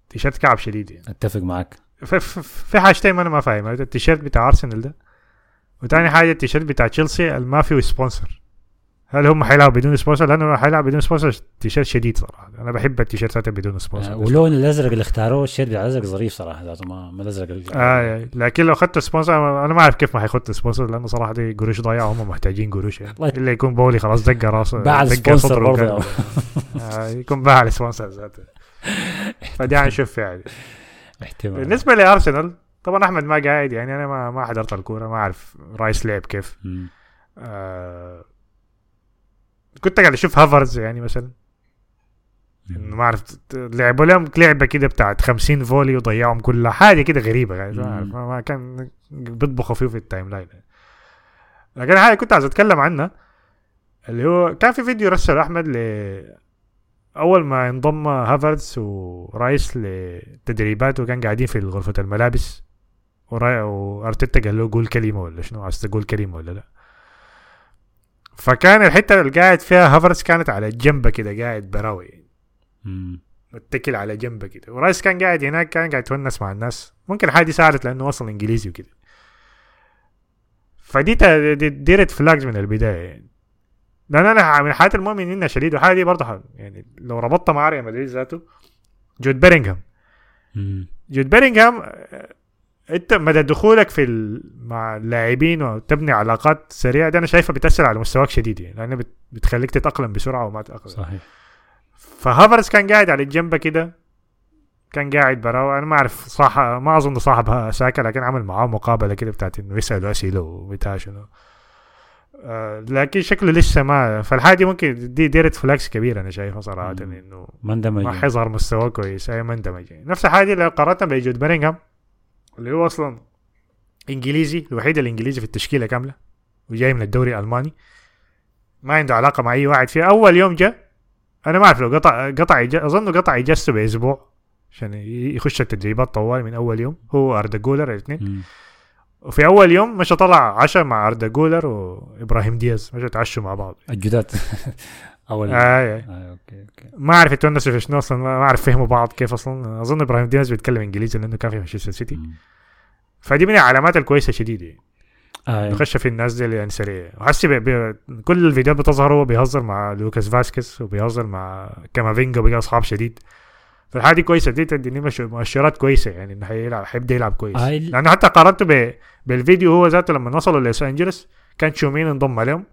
تيشيرت كعب شديد يعني. أتفق معك. في, في, في حاجتين ما أنا ما فاهم التيشيرت بتاع أرسنال ده وتاني حاجة التيشيرت بتاع تشيلسي ما فيه sponsor هل هم حيلعبوا بدون sponsor؟ لأنه حيلعب بدون sponsor تيشيرت شديد صراحة. أنا بحب التيشيرتات بدون sponsor. آه، ولون الأزرق اللي اختاروه الشيرت الأزرق ظريف صراحة ذاته ما ما الأزرق ال- آه لكن لو اخذت sponsor أنا ما أعرف كيف ما حيخط sponsor لأنه صراحة دي قروش ضايعة هم محتاجين قروش يعني. والله. [LAUGHS] إلا يكون بولي خلاص دق [LAUGHS] راسه باع ال sponsor برضه. [LAUGHS] آه يكون باع ال sponsor ذاته. فدي هنشوف يعني. احتمال. بالنسبة لأرسنال طبعا أحمد ما قاعد يعني أنا ما ما حضرت الكورة ما أعرف رايس لعب كيف. آه كنت قاعد أشوف هافرز يعني مثلا. انه ما أعرف لعبوا لهم لعبة كده بتاعت 50 volley وضيعهم كلها حاجة كده غريبة يعني ما, أعرف، مم. ما, كان بيطبخوا فيه في ال timeline. لكن حاجة كنت عايز أتكلم عنها اللي هو كان في فيديو رسل أحمد ل أول ما انضم هافرز ورايس لتدريبات وكان قاعدين في غرفة الملابس. وأرتيتا قال له قول كلمه ولا شنو؟ عايز تقول كلمه ولا لا. فكان الحتة اللي قاعد فيها هافرز كانت على جنبه كده قاعد براوي. متكل على جنبه كده. ورايس كان قاعد هناك كان قاعد يتونس مع الناس. ممكن الحاجة دي ساعدت لأنه وصل إنجليزي وكده. فدي دي, red flags من البداية. يعني لأن أنا من الحاجات المؤمن انها شديد. والحاجة دي برضه يعني لو ربطتها مع ريال مدريد ذاته جود بيلينغهام. مم. جود بيلينغهام آه، انت مدى دخولك في ال... مع اللاعبين وتبني علاقات سريعة ده أنا شايفها بتأثر على مستواك شديد يعني بت... بتخليك تتأقلم بسرعة وما تتأقلم. صحيح. فهافرز كان قاعد على الجنبه كده كان قاعد براو أنا ما أعرف صح ما أظن صاحب ساكا لكن عمل معاه مقابلة كده بتاعت إنه يسالوا اسئله وبتاع شنو. آه لكن شكله لسه ما فالحاجة دي ممكن دي red flags كبيرة أنا شايفها صراحة. إنه ما اندمج ما حيظهر مستواه كويس. أي ما اندمج نفس الحاجة اللي قارنتها بجود بيلينغهام اللي هو أصلا إنجليزي الوحيد الإنجليزي في التشكيلة كاملة وجاي من الدوري الألماني. ما عنده علاقة مع أي واحد فيها أول يوم جاء أنا ما أعرف لو قطع قطع إج- أظن قطع إجازته بأسبوع عشان يخش التدريبات طوال من أول يوم. هو اردا جولر الاثنين. وفي أول يوم مشى طلع عشاء مع أردا جولر وإبراهيم دياز. مشى تعشوا مع بعض. الجداد. أول آه آه. آه أوكي أوكي. ما أعرف يتونسوا في شنو أصلا ما أعرف فهموا بعض كيف أصلا. أظن إبراهيم دياز بيتكلم إنجليزي لأنه كان في مانشستر سيتي. فدي من العلامات الكويسة شديد يعني آه يخش في الناس دي يعني سريع. وهسي في كل الفيديوهات بتظهر هو بيهزر مع لوكاس فاسكيز وبيهزر مع كامافينجا بقى أصحاب شديد. فالحاجة دي كويسة. دي تديني مؤشرات كويسة يعني إنه حيلعب حيبدا يلعب كويس. آه، ال- لأنه حتى قارنته ب... بالفيديو هو ذاته لما وصلوا لوس أنجلوس كان تشواميني انضم عليهم.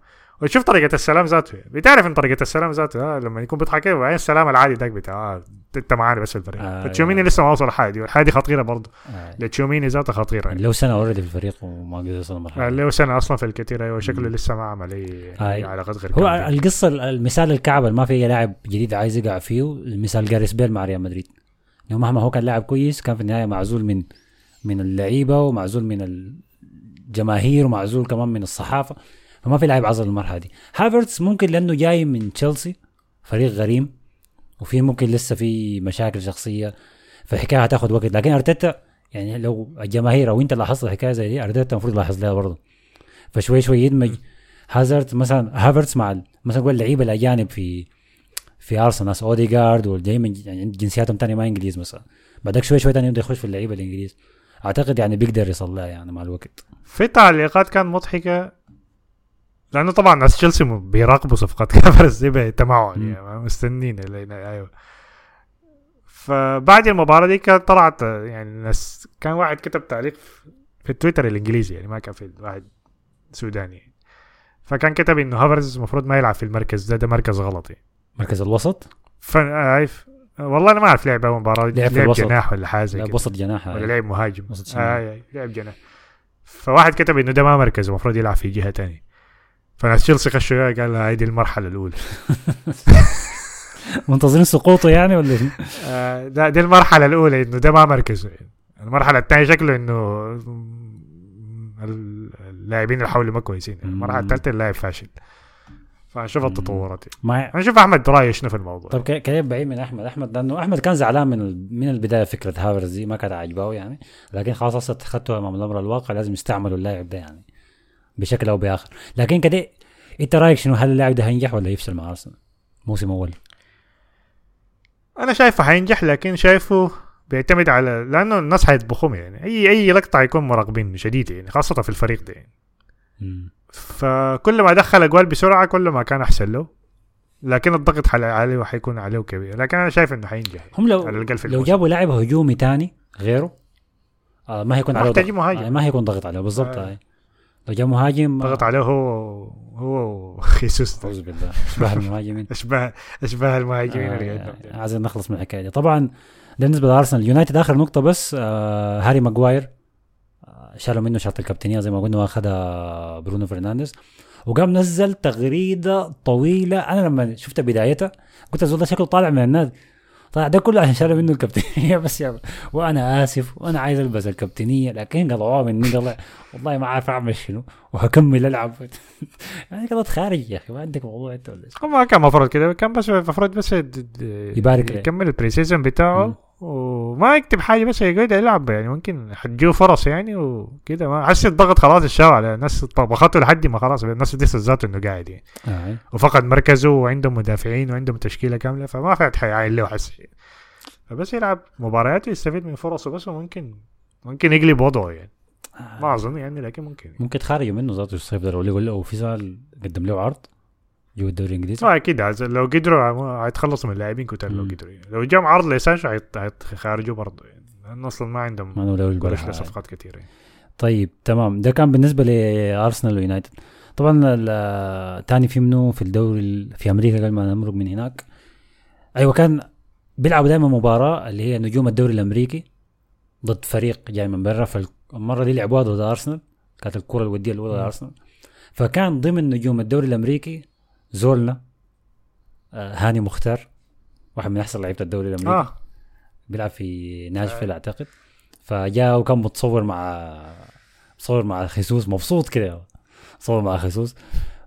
وتشوف طريقة السلام ذاته بتعرف إن طريقة السلام ذاته آه لما يكون بيضحك وبعدين السلام العادي ذاك بتاع آه أنت معانا بس في الفريق آه، فتشواميني يعني. لسه ما وصل الحاجة دي والحاجة دي خطيرة برضه آه. لتشواميني ذاته خطيرة يعني. له سنة already في الفريق وما قدر يوصل آه، المرحله له سنة أصلا في الكثير أيوه شكله. لسه ما عمل أي آه. علاقات غير هو كاملة. القصة المثال الكعب اللي ما في لاعب جديد عايز يقع فيه المثال جاريث بيل مع ريال مدريد انه مهما هو كان لاعب كويس كان في النهاية معزول من من اللعيبة ومعزول من الجماهير ومعزول كمان من الصحافة فما في لاعب عزل المرحلة دي. هافرتس ممكن لأنه جاي من تشيلسي فريق غريم وفي ممكن لسه في مشاكل شخصية فالحكاية هتاخد وقت. لكن أرتيتا يعني لو الجماهير أو أنت لاحظت الحكاية زي دي أرتيتا المفروض يلاحظ لها برضه. فشوي شوي يدمج هازارد مثلا هافرتس مع مثلا نقول اللعيبه الأجانب في في أرسنال ناس أوديجارد والجاي من يعني جنسياتهم تاني ما إنجليز مثلا. بعدك شوي شوي تاني يبدأ يخش في اللعيبة الإنجليز. أعتقد يعني بيقدر يصل لها يعني مع الوقت. في تعليقات كان مضحكة. لأنه طبعا ناس تشيلسي بيراقبوا صفقات كاميرز دي بتمعن مم. يعني مستنين أيوه. فبعد المباراة دي كانت طلعت يعني ناس كان واحد كتب تعليق في- التويتر الإنجليزي يعني ما كان في واحد سوداني. فكان كتب إنه هافرز المفروض ما يلعب في المركز ده ده مركز غلط يعني مركز الوسط؟ ف عارف والله أنا ما أعرف لعب أول مباراة لعب لعب الوسط. جناح ولا حاجة كده. وسط جناح ولا هاي. لعب مهاجم. وسط. آه لعب جناح. فواحد كتب إنه ده ما مركز المفروض يلعب في جهة تانية. فناس تشيلسي خشوا قال دي المرحلة الأولى [LAUGHS] منتظرين سقوطه يعني ولا شنو؟ آه ده دي المرحلة الأولى إنه ده ما مركزه يعني. المرحلة الثانية شكله إنه ال- اللاعبين اللي حوله ما كويسين يعني. المرحلة. الثالثة اللاعب فاشل فنشوف مم. التطورات يعني. ما نشوف أحمد رايه شنو في الموضوع طب كيف بعيد من أحمد أحمد لأنه أحمد كان زعلان من من البداية فكرة هافرز دي ما كانت عاجباه يعني لكن خلاص هسه اخذته امام الأمر الواقع لازم يستعملوا اللاعب ده يعني بشكل أو بآخر لكن كده أنت رأيك شنو هل اللاعب ده هينجح ولا يفشل مع أرسنال موسم أول أنا شايفه حينجح لكن شايفه بيعتمد على لأنه الناس حيطبخهم يعني أي أي لقطة حيكون مراقبين شديد يعني خاصة في الفريق ده يعني. فكل ما دخل اجوال بسرعة كل ما كان أحسن له لكن الضغط عليه حيكون عليه كبير لكن أنا شايف إنه حينجح يعني. هم لو على في لو الموسم. جابوا لاعب هجومي تاني غيره آه ما هيكون عليه محتاجين ضغط. مهاجم. آه ما هيكون ضغط عليه بالضبط آه. آه. لو مهاجم ضغط عليه هو هو خيسوس. أعوذ بالله. إشباه المهاجمين. [LAUGHS] اشباه إشباه المهاجمين آه ده. عايزين نخلص من الحكاية دي. طبعا بالنسبة لأرسنال. يونايتد آخر نقطة بس آه هاري ماجواير آه شالوا منه شرط الكابتنية زي ما قلنا وأخدها برونو فرنانديز. وقام نزل تغريدة طويلة. أنا لما شفت بدايتها قلت الزول ده شكله طالع من النادي. طلع ده كله عشان شالوا منه الكابتنيه [LAUGHS] بس يا وأنا آسف وأنا عايز ألبس الكابتنية لكن قطعوها مني قال والله ما عارف أعمل شنو وهكمل ألعب [LAUGHS] يعني قضيت خارج يا أخي ما عندك موضوع أنت ولا ما كان المفروض كده كان بس المفروض بس يبارك. يكمل ال pre-season بتاعه. وما يكتب حاجة بس يقعد يلعب يعني ممكن حتجيه فرص يعني وكده. ما حس الضغط خلاص الشاو على الناس طبخته لحد ما خلاص الناس دي ذاته إنه قاعد يعني. آه. وفقد مركزه وعندهم مدافعين وعندهم تشكيلة كاملة فما في حيعين له حس فبس يلعب مباريات ويستفيد من فرصه بس وممكن ممكن يقلب وضعه يعني. ما أظن يعني لكن ممكن ممكن تخرجوا منه ذاته الصيف ده لو وفي سؤال قدم له عرض؟ جوا الدوري الانجليزي ما أكيد لو قدروا حيتخلصوا من اللاعبين كتار لو. قدروا يعني. لو جام عرض لسانشو حيتخارجوا برضه يعني لأنه أصلا ما عندهم ما له. لصفقات كثيره يعني. طيب تمام ده كان بالنسبة لارسنال ويونايتد طبعا ال- تاني في منه في الدوري ال- في أمريكا قبل ما نمرق من هناك أيوه كان بيلعبوا دائما مباراة اللي هي نجوم الدوري الأمريكي ضد فريق جاي من برا فالمرة دي لعبوها ضد ارسنال كانت الكرة الودية الاولى. لارسنال فكان ضمن نجوم الدوري الأمريكي زولنا آه هاني مختار واحد من أحسن لعيبة الدوري الأمريكي. آه. بيلعب في ناشفيل أعتقد. فجاء وكان متصور مع متصور مع خيسوس مبسوط كده متصور مع خيسوس.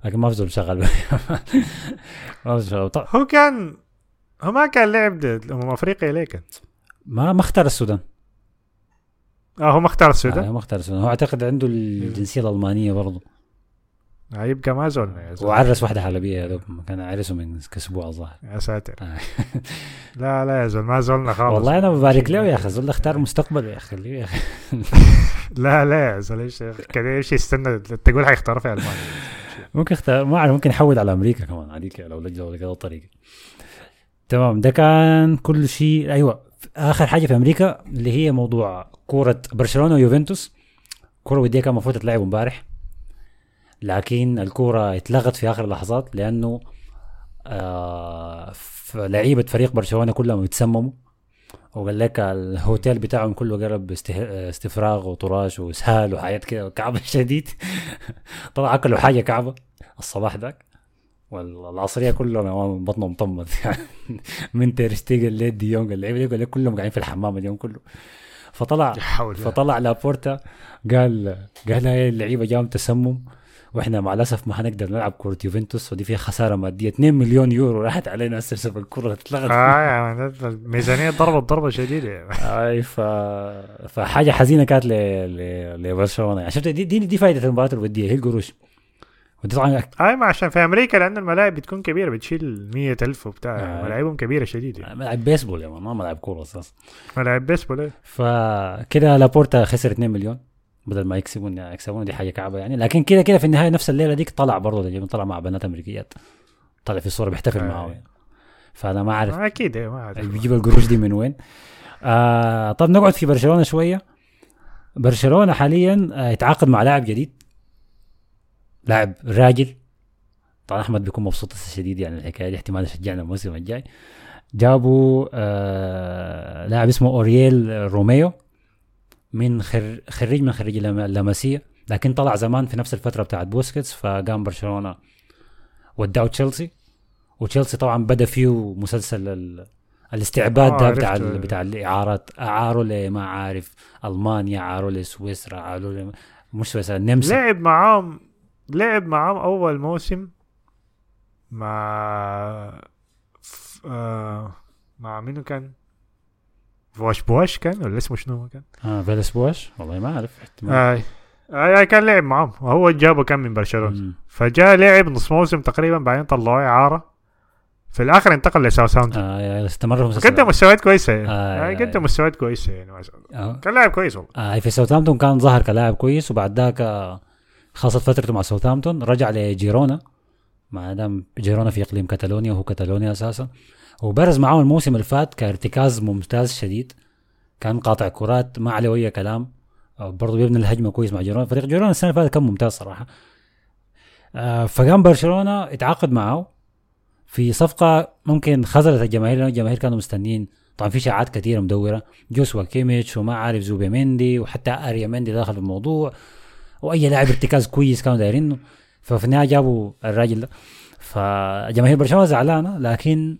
لكن ما في زول شغال. [LAUGHS] ما في شغال. طب هو كان هو ما كان لعب امم أفريقيا ليه كان؟ ما ما اختار السودان. آه هو ما اختار آه السودان ما اختار السودان. هو أعتقد عنده الجنسية الألمانية برضه. آه يبقى ما زولنا يا زلمة. وعرس واحدة حلبية يا دوب كان عرسه من أسبوع الظاهر. يا ساتر. آه. [LAUGHS] لا لا يا زلمة ما زولنا خالص. والله أنا ببارك له يا أخي ده اختار مستقبله يا أخي خليه يا أخي. [LAUGHS] لا لا يا زلمة إيش كده إيش يستنى؟ تقول حيختاروا في ألمانيا. ممكن اختار ما أعرف ممكن يحول على أمريكا كمان عليك لو لجأ ولا كذا الطريقة تمام ده كان كل شيء. أيوه آخر حاجة في أمريكا اللي هي موضوع كورة برشلونة ويوفنتوس. كورة ودية كان المفروض تتلعب امبارح. لكن الكورة اتلغت في آخر اللحظات لأنه آه لعيبة فريق برشلونة كلهم يتسمموا وقال لك الهوتيل بتاعهم كله قلب استه- استفراغ وطراش واسهال وحاجات كده وكعبة شديد. [LAUGHS] طلع أكلوا حاجة كعبة الصباح ذاك. والعصرية كلهم بطنهم مطمط يعني [LAUGHS] من تيرشتيجن لي دي يونغ اللعيبة دي لك كلهم قاعدين في الحمام اليوم كله. فطلع. فطلع لابورتا قال قال هاي اللعيبة جاهم تسمم. وإحنا مع الأسف ما حنقدر نلعب كره يوفنتوس ودي فيها خسارة مادية. 2 مليون يورو راحت علينا هسه الكرة اتلغت. آه man، الميزانيه ضربت ضربة شديدة. man. أي ف... فحاجة حزينة كانت ل... ل... لبرشلونة. يعني شفت دي دي, دي فائده المباراة الوديه هي القروش ودي طبعا اي ما عشان في أمريكا لأن الملاعب بتكون كبيرة بتشيل مية ألف وبتاع. آه. ملاعبهم كبيرة شديدة. ملعب بيسبول يا ما ملعب كورة أساسا. ملاعب بيسبول إيه. فكده لابورتا خسر 2 مليون. بدل ما يكسبون يكسبون دي حاجة كعبة يعني. لكن كده كده في النهاية نفس الليلة ديك طلع برضه طلع مع بنات أمريكيات. طلع في الصورة بيحتفل آه. معاهم يعني. فأنا ما أعرف. أكيد ما عارف بيجيب القروش دي من وين. آه طب نقعد في برشلونة شوية. برشلونة حاليا آه يتعاقد مع لاعب جديد. لاعب راجل. طبعا أحمد بيكون مبسوط شديد يعني الحكاية دي. احتمال يشجعنا الموسم الجاي. جابوا آه لاعب اسمه أوريول روميو. من خر... خريج من خريج اللاماسيا لكن طلع زمان في نفس الفترة بتاعت بوسكيتس فقام برشلونة وداه تشيلسي وتشيلسي طبعا بدأ فيه مسلسل ال... الاستعباد ده بتاع. ال... بتاع الإعارات اعاروا لما عارف ألمانيا اعاروا لسويسرا اعاروا ل... مش سويسرا النمسا لعب معاهم لعب معاهم أول موسم مع ف... آه... مع منو كان؟ بواش كان ولا اسمه شنو كان؟ آه فيلس بوش والله ما اعرف آه. آه كان لعب معاهم وهو جابه كان من برشلونه. فجاء لعب نص موسم تقريبا بعدين طلعوه اعاره في الآخر انتقل لساوثهامبتون آه يعني استمر في قدم مستويات كويسه يعني آه، آه آه، قدم مستويات كويسه يعني ما شاء الله آه. كان لاعب كويس والله آه في ساوثهامبتون كان ظهر كلاعب كويس وبعد ذاك آه، خلصت فترته مع ساوثهامبتون رجع لجيرونا. ما دام جيرونا في إقليم كاتالونيا وهو كاتالونيا أساسا. وبرز معاهم الموسم اللي فات كارتكاز ممتاز شديد. كان قاطع كرات ما عليه أي كلام. آه، برضه بيبني الهجمة كويس مع جيرونا فريق جيرونا السنة اللي فاتت كان ممتاز صراحة. آه فقام برشلونة اتعاقد معه. في صفقة ممكن خذلت الجماهير لأن الجماهير كانوا مستنيين. طبعا في شائعات كثيرة مدورة. جوشوا كيميتش وما عارف زوبيمندي وحتى أريا مندي داخل في الموضوع. وأي لاعب ارتكاز كويس كانوا دايرينه ففي النهاية جابوا الراجل ده. فجماهير برشلونة زعلانة لكن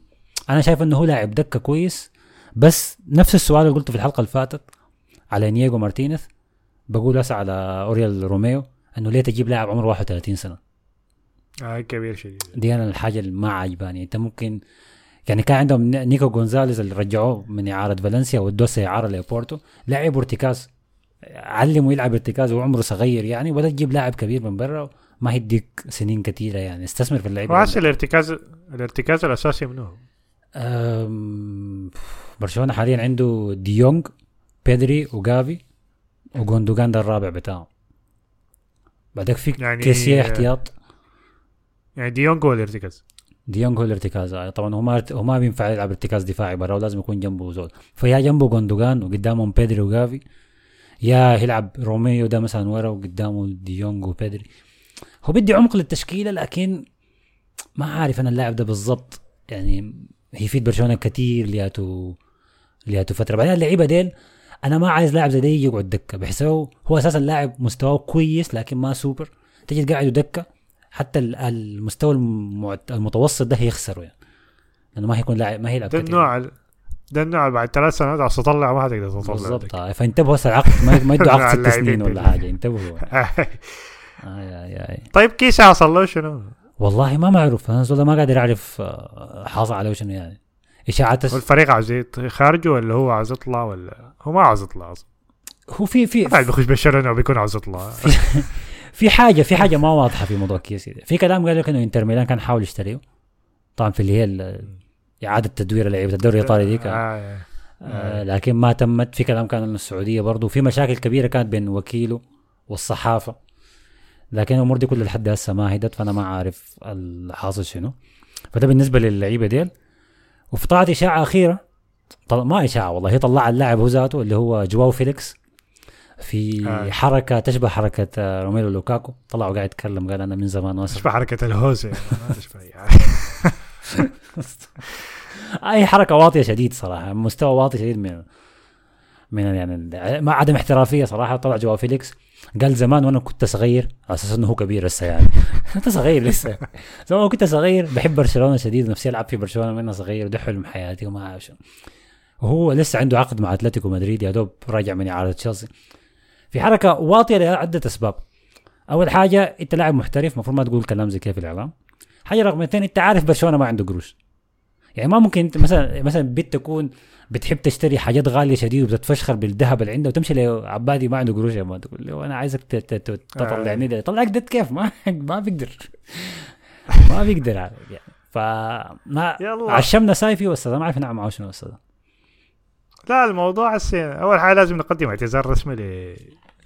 أنا شايف إنه هو لاعب دكة كويس بس نفس السؤال اللي قلته في الحلقة اللي فاتت على إنييجو مارتينيز بقول هسه على اوريول روميو إنه ليه تجيب لاعب عمره 31 سنة؟ آه كبير شديد دي أنا الحاجة اللي ما عجباني. أنت ممكن يعني كان عندهم ني- نيكو جونزاليز اللي رجعوه من إعارة فالنسيا ودوه إعارة لبورتو لاعب ارتكاز علمه يلعب ارتكاز وعمره صغير يعني ولا تجيب لاعب كبير من برا ما هيديك سنين كثيره يعني. استثمر في اللعيبة. وهسه الارتكاز الارتكاز الأساسي منه برشلونة حاليا عنده ديونج بيدري وجافي وجوندوجان ده الرابع بتاعه بعدك في يعني- كيسيه احتياط. يعني ديونج هو الارتكاز. ديونج هو الارتكاز آه، طبعا هو ما هو ما بينفع يلعب ارتكاز دفاعي برا ولازم يكون جنبه زول. فيا جنبه جوندوجان وقدامهم بيدري وجافي يا يلعب روميو ده مثلا ورا وقدامه ديونج وبيدري. هو بدي عمق للتشكيلة لكن ما عارف أنا اللاعب ده بالضبط. يعني هيفيد برشلونة كثير لياتو لياتو فترة بعدين اللعيبة ديل أنا ما عايز لاعب زي ده يجي يقعد دكة بحسه هو أساسا لاعب مستواه كويس لكن ما سوبر تجي تقعده دكة حتى ال- المستوى المتوسط ده هيخسره يعني لأنه ما هيكون لاعب ما هيلعب ده. النوع ال- ده النوع بعد ثلاث سنوات عشان تطلع ما حتقدر تطلع بالضبط آه. فانتبهوا هسه العقد ما يدوا [LAUGHS] عقد ست سنين ولا. حاجة انتبهوا آي آي آي. طيب كيسي حصل له شنو؟ والله ما معروف أنا زول ما قادر أعرف آه، حاصل عليه شنو يعني. إشاعات عاوز يط- خارجه ولا هو عاوز يطلع ولا هو ما عاوز يطلع أصلا. هو في في ما بيخش برشلونه وبيكون عاوز يطلع. [LAUGHS] في حاجة في حاجة ما واضحة في موضوع كيسي ده. في كلام قال لك إنه إنتر ميلان كان حاول يشتريه. طبعا في اللي هي إعادة تدوير لعيبه الدوري الإيطالي ديك آه. آه لكن ما تمت. في كلام كان من السعودية برضه في مشاكل كبيرة كانت بين وكيله والصحافة. لكن الأمور دي كلها لحد هسه ما هدت فأنا ما عارف الحاصل شنو. فده بالنسبة للعيبة ديل. وفي إشاعة أخيرة. طل... ما إشاعة والله هي طلع اللاعب هو ذاته اللي هو جواو فيليكس. في آه. حركة تشبه حركة آه، روميلو لوكاكو. طلع وقاعد يتكلم قال أنا من زمان واسف تشبه حركة ال hoes يعني [LAUGHS] ما تشبه. [LAUGHS] أي حركة واطية شديد صراحة. مستوى واطي شديد من من يعني ما عدم احترافية صراحة. طلع جوا فيليكس. قال زمان وأنا كنت صغير على أساس إنه هو كبير لسه يعني. [LAUGHS] انت صغير لسه. زمان كنت صغير بحب برشلونة شديد نفسي ألعب في برشلونة وأنا صغير وده حلم حياتي وما أعرف وهو لسه عنده عقد مع أتلتيكو مدريد يا دوب راجع من اعاره تشيلسي. في حركة واطية لعدة أسباب. أول حاجة أنت لاعب محترف المفروض ما تقول كلام زي كده في الإعلام. حاجة رقم اثنين أنت عارف برشلونة ما عنده قروش. يعني ما ممكن انت مثلا مثلا بنت تكون بتحب تشتري حاجات غالية شديد وبتتفشخر بالذهب اللي عندها وتمشي لعبادي ما عنده قروش يا ما تقول له أنا عايزك تطلعني ده. طلعك ده كيف؟ ما ما بيقدر. [LAUGHS] ما بيقدر يعني. فما يلا. عشمنا سايفي واستاذ ما عارف معه شنو أستاذ. لا الموضوع هسه أول حاجة لازم نقدم اعتذار رسمي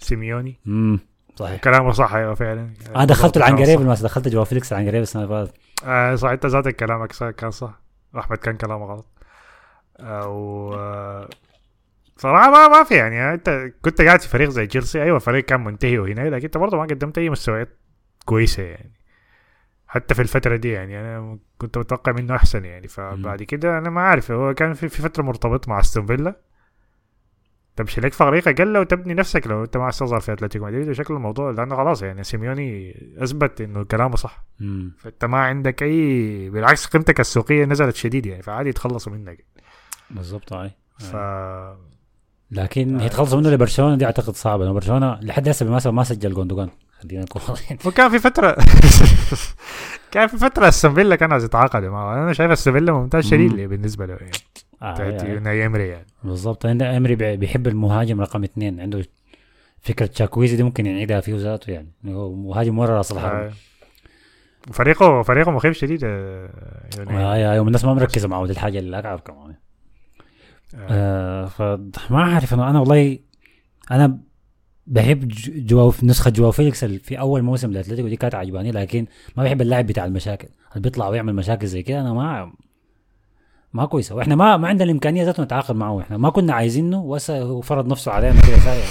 لسيميوني. امم صحيح. كلامه صح أيوه فعلا. أنا دخلت العنقريب. بالمناسبه دخلت جوا فيليكس العنقريب السنة اللي فاتت. آه صح انت ذاتك كلامك كان صح. احمد كان كلامه غلط. و صراحة ما ما في يعني أنت كنت قاعد في فريق زي تشيلسي أيوه فريق كان منتهي وهنا لكن أنت برضه ما قدمت أي مستويات كويسة يعني. حتى في الفترة دي يعني أنا كنت متوقع منه أحسن يعني فبعد كده أنا ما عارف هو كان في, في فترة مرتبط مع أستون فيلا. تمشي لك فريق أقل وتبني نفسك لو أنت ما تظهر في أتلتيكو مدريد وشكل الموضوع لأنه خلاص يعني سيميوني أثبت إنه كلامه صح. امم فأنت ما عندك أي بالعكس قيمتك السوقية نزلت شديد يعني فعادي يتخلصوا منك. بالضبط هاي ف لكن هي تخلص منه لبرشلونة دي أعتقد صعبة لأنه برشلونة لحد هسه بالمناسبه ما سجل جوندوجان خلينا نكون واضحين. وكان في فترة [LAUGHS] كان في فترة أستون فيلا كان عايز يتعاقد معه. أنا شايف أستون فيلا ممتاز شديد مم. بالنسبة له يعني. آه بتاعت يعني. إمري يعني. بالضبط. عند إمري بي- بيحب المهاجم رقم اثنين. عنده فكرة تشاكويزي دي ممكن يعيدها فيه ذاته يعني. هو مهاجم ورا راس الحربة آه. وفريقه فريقه مخيف شديد آه، أوناي آه يوم الناس ما مركزة معه دي الحاجة اللي اقعد كمان. آه. آه فما أعرف أنا أنا والله أنا بحب جواو نسخة جواو فيليكس في أول موسم لأتلتيكو دي كانت عجباني لكن ما بحب اللاعب بتاع المشاكل. اللي بيطلع ويعمل مشاكل زي كده أنا ما ما كويسة. وإحنا ما ما عندنا الإمكانية ذاته نتعاقد معه. إحنا ما كنا عايزينه هو فرض نفسه علينا كده سايق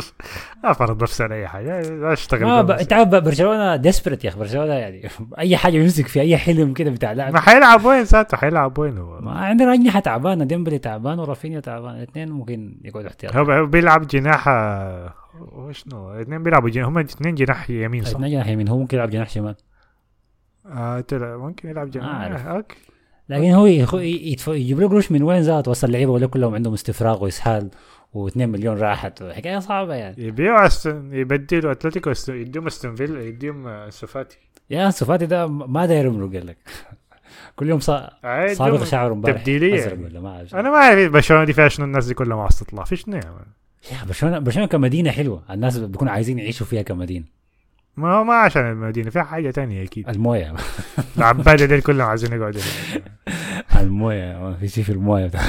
[LAUGHS] ما فرض نفسه على أي حاجة. اشتغل ما ب... انت عارف برشلونة desperate يا أخي. برشلونة يعني [LAUGHS] أي حاجة يمسك في أي حلم كده بتاع لاعب ما حيلعب وين ذاته؟ حيلعب وين هو؟ ما عندنا اجنحه تعبانة. ديمبلي تعبان ورافينيا تعبان. الاثنين ممكن يقعدوا احتياط هو بيلعب جناح آه، وشنو؟ الاثنين بيلعبوا جناح هم اثنين جناح يمين صح؟ الاثنين جناح يمين. هو ممكن يلعب جناح شمال. آه ممكن يلعب جناح. آه، okay. لكن هو يجيب له قروش من وين ذات وصل اللعيبه ولا كلهم عندهم استفراغ وإسهال و2 مليون راحت. حكاية صعبة يعني. يبيعوا استون يبدلوا أتلتيكو يديهم أستون فيلا يديهم آه، أنسو فاتي. يا أنسو فاتي ده ما داير يمرق قال لك. [LAUGHS] كل يوم صا... صابغ شعره امبارح. تبديلية أزرق يعني. ولا ما أعرف. أنا ما أعرف برشلونة دي فيها شنو الناس دي كلها ما عايز تطلع. في شنو مان؟ يا برشلونه برشلونة كمدينة حلوة. الناس بيكونوا عايزين يعيشوا فيها كمدينة. ما هو ما عشان المدينة في حاجة تانية أكيد. الموية. العباده دي كلهم عايزين يقعدوا. [LAUGHS] الموية ما في شيء في الموية بتاع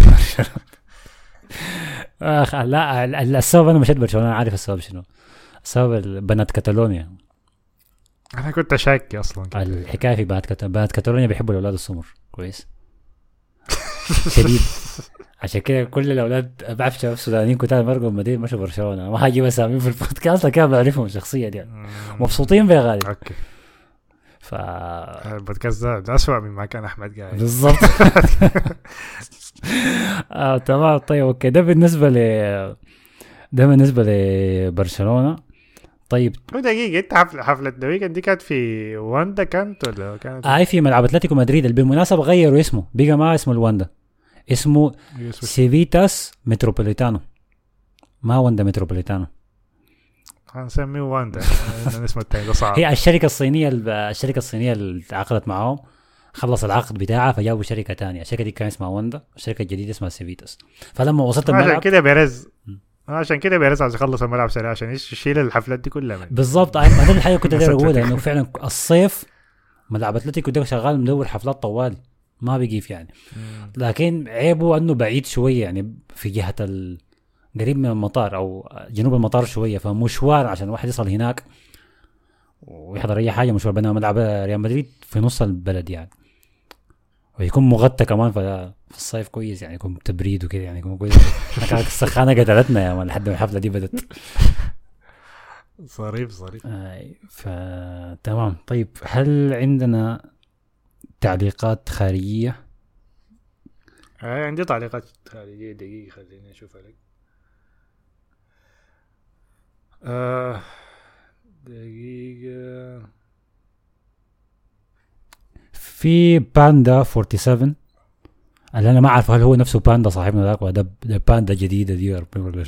آخ لا ال- ال- السبب أنا مشيت برشلونة أنا عارف السبب شنو. السبب بنات كاتالونيا. أنا كنت شاك أصلا. الحكاية في. بنات كاتالونيا بيحبوا الأولاد السمر. كويس؟ شديد. [LAUGHS] عشان كده كل الأولاد بعرف شباب سودانيين كتار مرقوا المدينة مشوا برشلونة. ما هجيب اساميهم في البودكاست لكن بعرفهم شخصيا يعني. مبسوطين بيها غالي okay. ف البودكاست ده, ده اسوء مما كان أحمد قاعد. بالضبط. [LAUGHS] آه تمام. طيب okay. ده بالنسبة ل ده بالنسبة لبرشلونة. طيب. دقيقة أنت حفلة حفلة ذا ويكند دي كانت في واندا كانت ولا كانت؟ هاي في ملعب أتلتيكو مدريد. اللي بالمناسبة غيروا اسمه. بقى ما اسمه الواندا. اسمه؟ سيفيتاس متروبوليتانو. ما واندا متروبوليتانو. هنسميه واندا. لأن اسمه التاني ده صعب. هي الشركة الصينية الشركة الصينية اللي تعاقدت معاهم خلص العقد بتاعها فجابوا شركة تانية. الشركة دي كان اسمها واندا. الشركة الجديده اسمها سيفيتاس. فلما وصلت عشان الملعب كده بيرز. عشان كده بيرز عايز يخلص الملعب سريع عشان يش- يشيل الحفلات دي كلها ما ده الحاجة كنت [LAUGHS] داير أقولها. إنه فعلا الصيف ملعب أتلتيكو ده شغال مدور حفلات طوالي. ما بيقيف يعني. لكن عيبه إنه بعيد شوية يعني في جهة ال... قريب من المطار أو جنوب المطار شوية فمشوار عشان الواحد يصل هناك ويحضر أي حاجة مشوار بينما ملعب ريال مدريد في نص البلد يعني. ويكون مغطى كمان في الصيف كويس يعني يكون تبريد وكده يعني يكون كويس. كانت [LAUGHS] السخانة قتلتنا يا مان لحد ما الحفلة دي بدت. [LAUGHS] ظريف ظريف آي، فتمام طيب هل عندنا تعليقات خارجية؟ آه عندي تعليقات خارجية دقيقة خليني اشوفها لك آه دقيقة. في باندا 47 اللي أنا ما أعرف هل هو نفسه باندا صاحبنا ذاك ولا ده باندا جديدة دي ولا ولا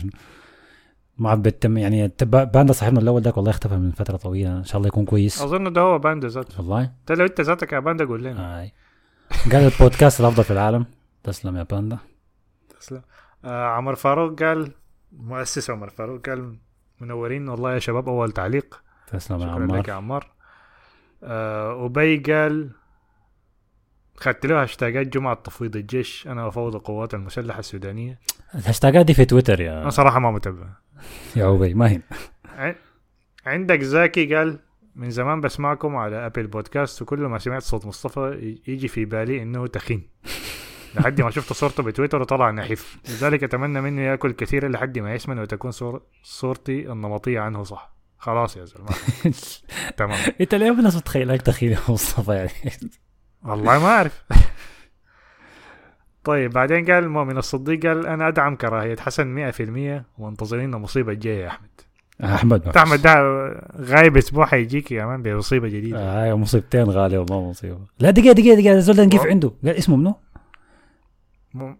شنو مع بتم يعني باندا صاحبنا الأول ذاك والله اختفى من فترة طويلة. إن شاء الله يكون كويس. أظن ده هو باندا ذاته. والله. انت لو أنت ذاتك يا باندا قول لنا. آي. قال البودكاست الأفضل في العالم. تسلم يا باندا تسلم. آه عمر فاروق قال مؤسس عمر فاروق قال منورين. والله يا شباب أول تعليق. تسلم يا شكرا لك يا عمار عمار آه أبي قال خدت له هاشتاجات جمعة تفويض الجيش. أنا وفوض القوات المسلحة السودانية. الهاشتاجات دي في تويتر يا أنا صراحة ما متابع. يا عبي ما هي. عندك زاكي قال من زمان بسمعكم على أبل بودكاست وكل ما سمعت صوت مصطفى يجي في بالي إنه تخين. لحد ما شفت صورته بتويتر وطلع نحيف. لذلك أتمنى منه يأكل كثيرا لحد ما يسمن وتكون صور صورتي النمطية عنه صح. خلاص يا زلمة. [LAUGHS] تمام. أنت ليه الناس متخيلك تخيل يا مصطفى يعني. والله ما أعرف. [LAUGHS] طيب بعدين قال مؤمن الصديق قال أنا ادعم كراهيه حسن 100% ومنتظرين المصيبه الجايه يا أحمد. أحمد أنت أحمد ده غايب أسبوع حيجيك كمان بمصيبة جديدة. آه مصيبتين غالية والله مصيبة. لا دقيقة دقيقة دقيقة الزول ده نقيف. عنده. قال اسمه منو؟ م-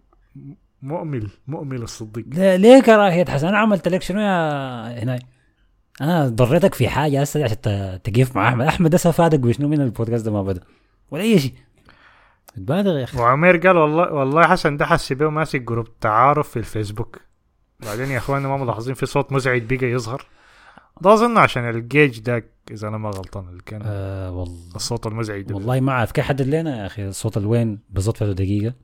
مؤمل مؤمل الصديق. لا- ليه كراهية حسن أنا عملت لك شنو يا هناي؟ أنا ضريتك في حاجة هسه عشان تقيف مع أحمد. أحمد ده فادك بشنو من البودكاست ده ما بدأ؟ ولا أي شيء. بتبالغ يا أخي. وعمير قال والله والله حسن ده حسي بيه ماسك جروب تعارف في الفيسبوك. بعدين يا اخواننا ما ملاحظين في صوت مزعج بقى يظهر. ده أظن عشان الجيج داك إذا أنا ما غلطان اللي كان آه والله. الصوت المزعج ده. والله ما أعرف. كيف حدد لنا يا أخي الصوت الوين بالضبط في دقيقة.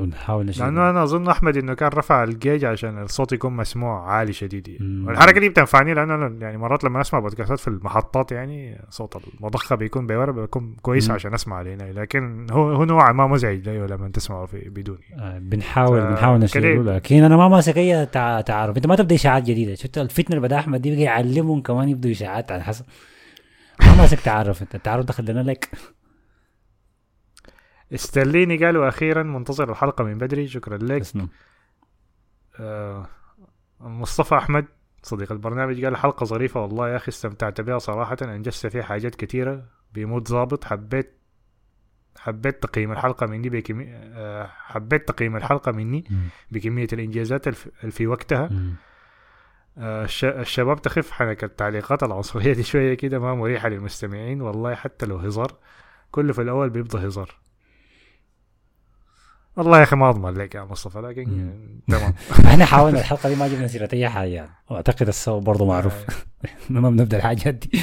ونحاول نشيل لأنه أنا أظن أحمد إنه كان رفع الجيج عشان الصوت يكون مسموع عالي شديد. يعني. والحركه دي بتنفعني لأنه أنا يعني مرات لما أسمع بودكاستات في المحطات يعني صوت المضخة بيكون بورا بيكون كويس مم. عشان أسمع عليه. هنا لكن هو هو نوعا ما مزعج لي لما تسمعه في بدوني آه بنحاول ف- بنحاول نشيله. لكن أنا ما ماسك أي تع- تعارف. أنت ما تبدأ إشاعات جديدة. شفت الفتنة اللي بدا أحمد دي؟ بقى يعلمهم كمان يبدوا اشاعات على حسب. ما ماسك تعارف. أنت التعارف ده خلينا لك. استرليني قالوا أخيرا منتظر الحلقة من بدري شكرا لك. آه مصطفى أحمد صديق البرنامج قال حلقة ظريفة والله يا أخي استمتعت بها صراحة أنجزت فيها حاجات كثيره بمود ظابط. حبيت حبيت تقييم الحلقة مني بكمية آه حبيت تقييم الحلقة مني الف- اللي في وقتها. آه، الش- الشباب تخف حنك التعليقات العنصرية دي شوية كده ما مريحة للمستمعين والله حتى لو هزار كله في الأول بيبقى هزار. والله يا أخي ما أضمن لك يا مصطفى لكن. تمام. [LAUGHS] إحنا حاولنا الحلقة دي ما جبنا سيره أي حاجة. يعني وأعتقد السبب برضه معروف. [LAUGHS] ما بنبدأ الحاجات دي.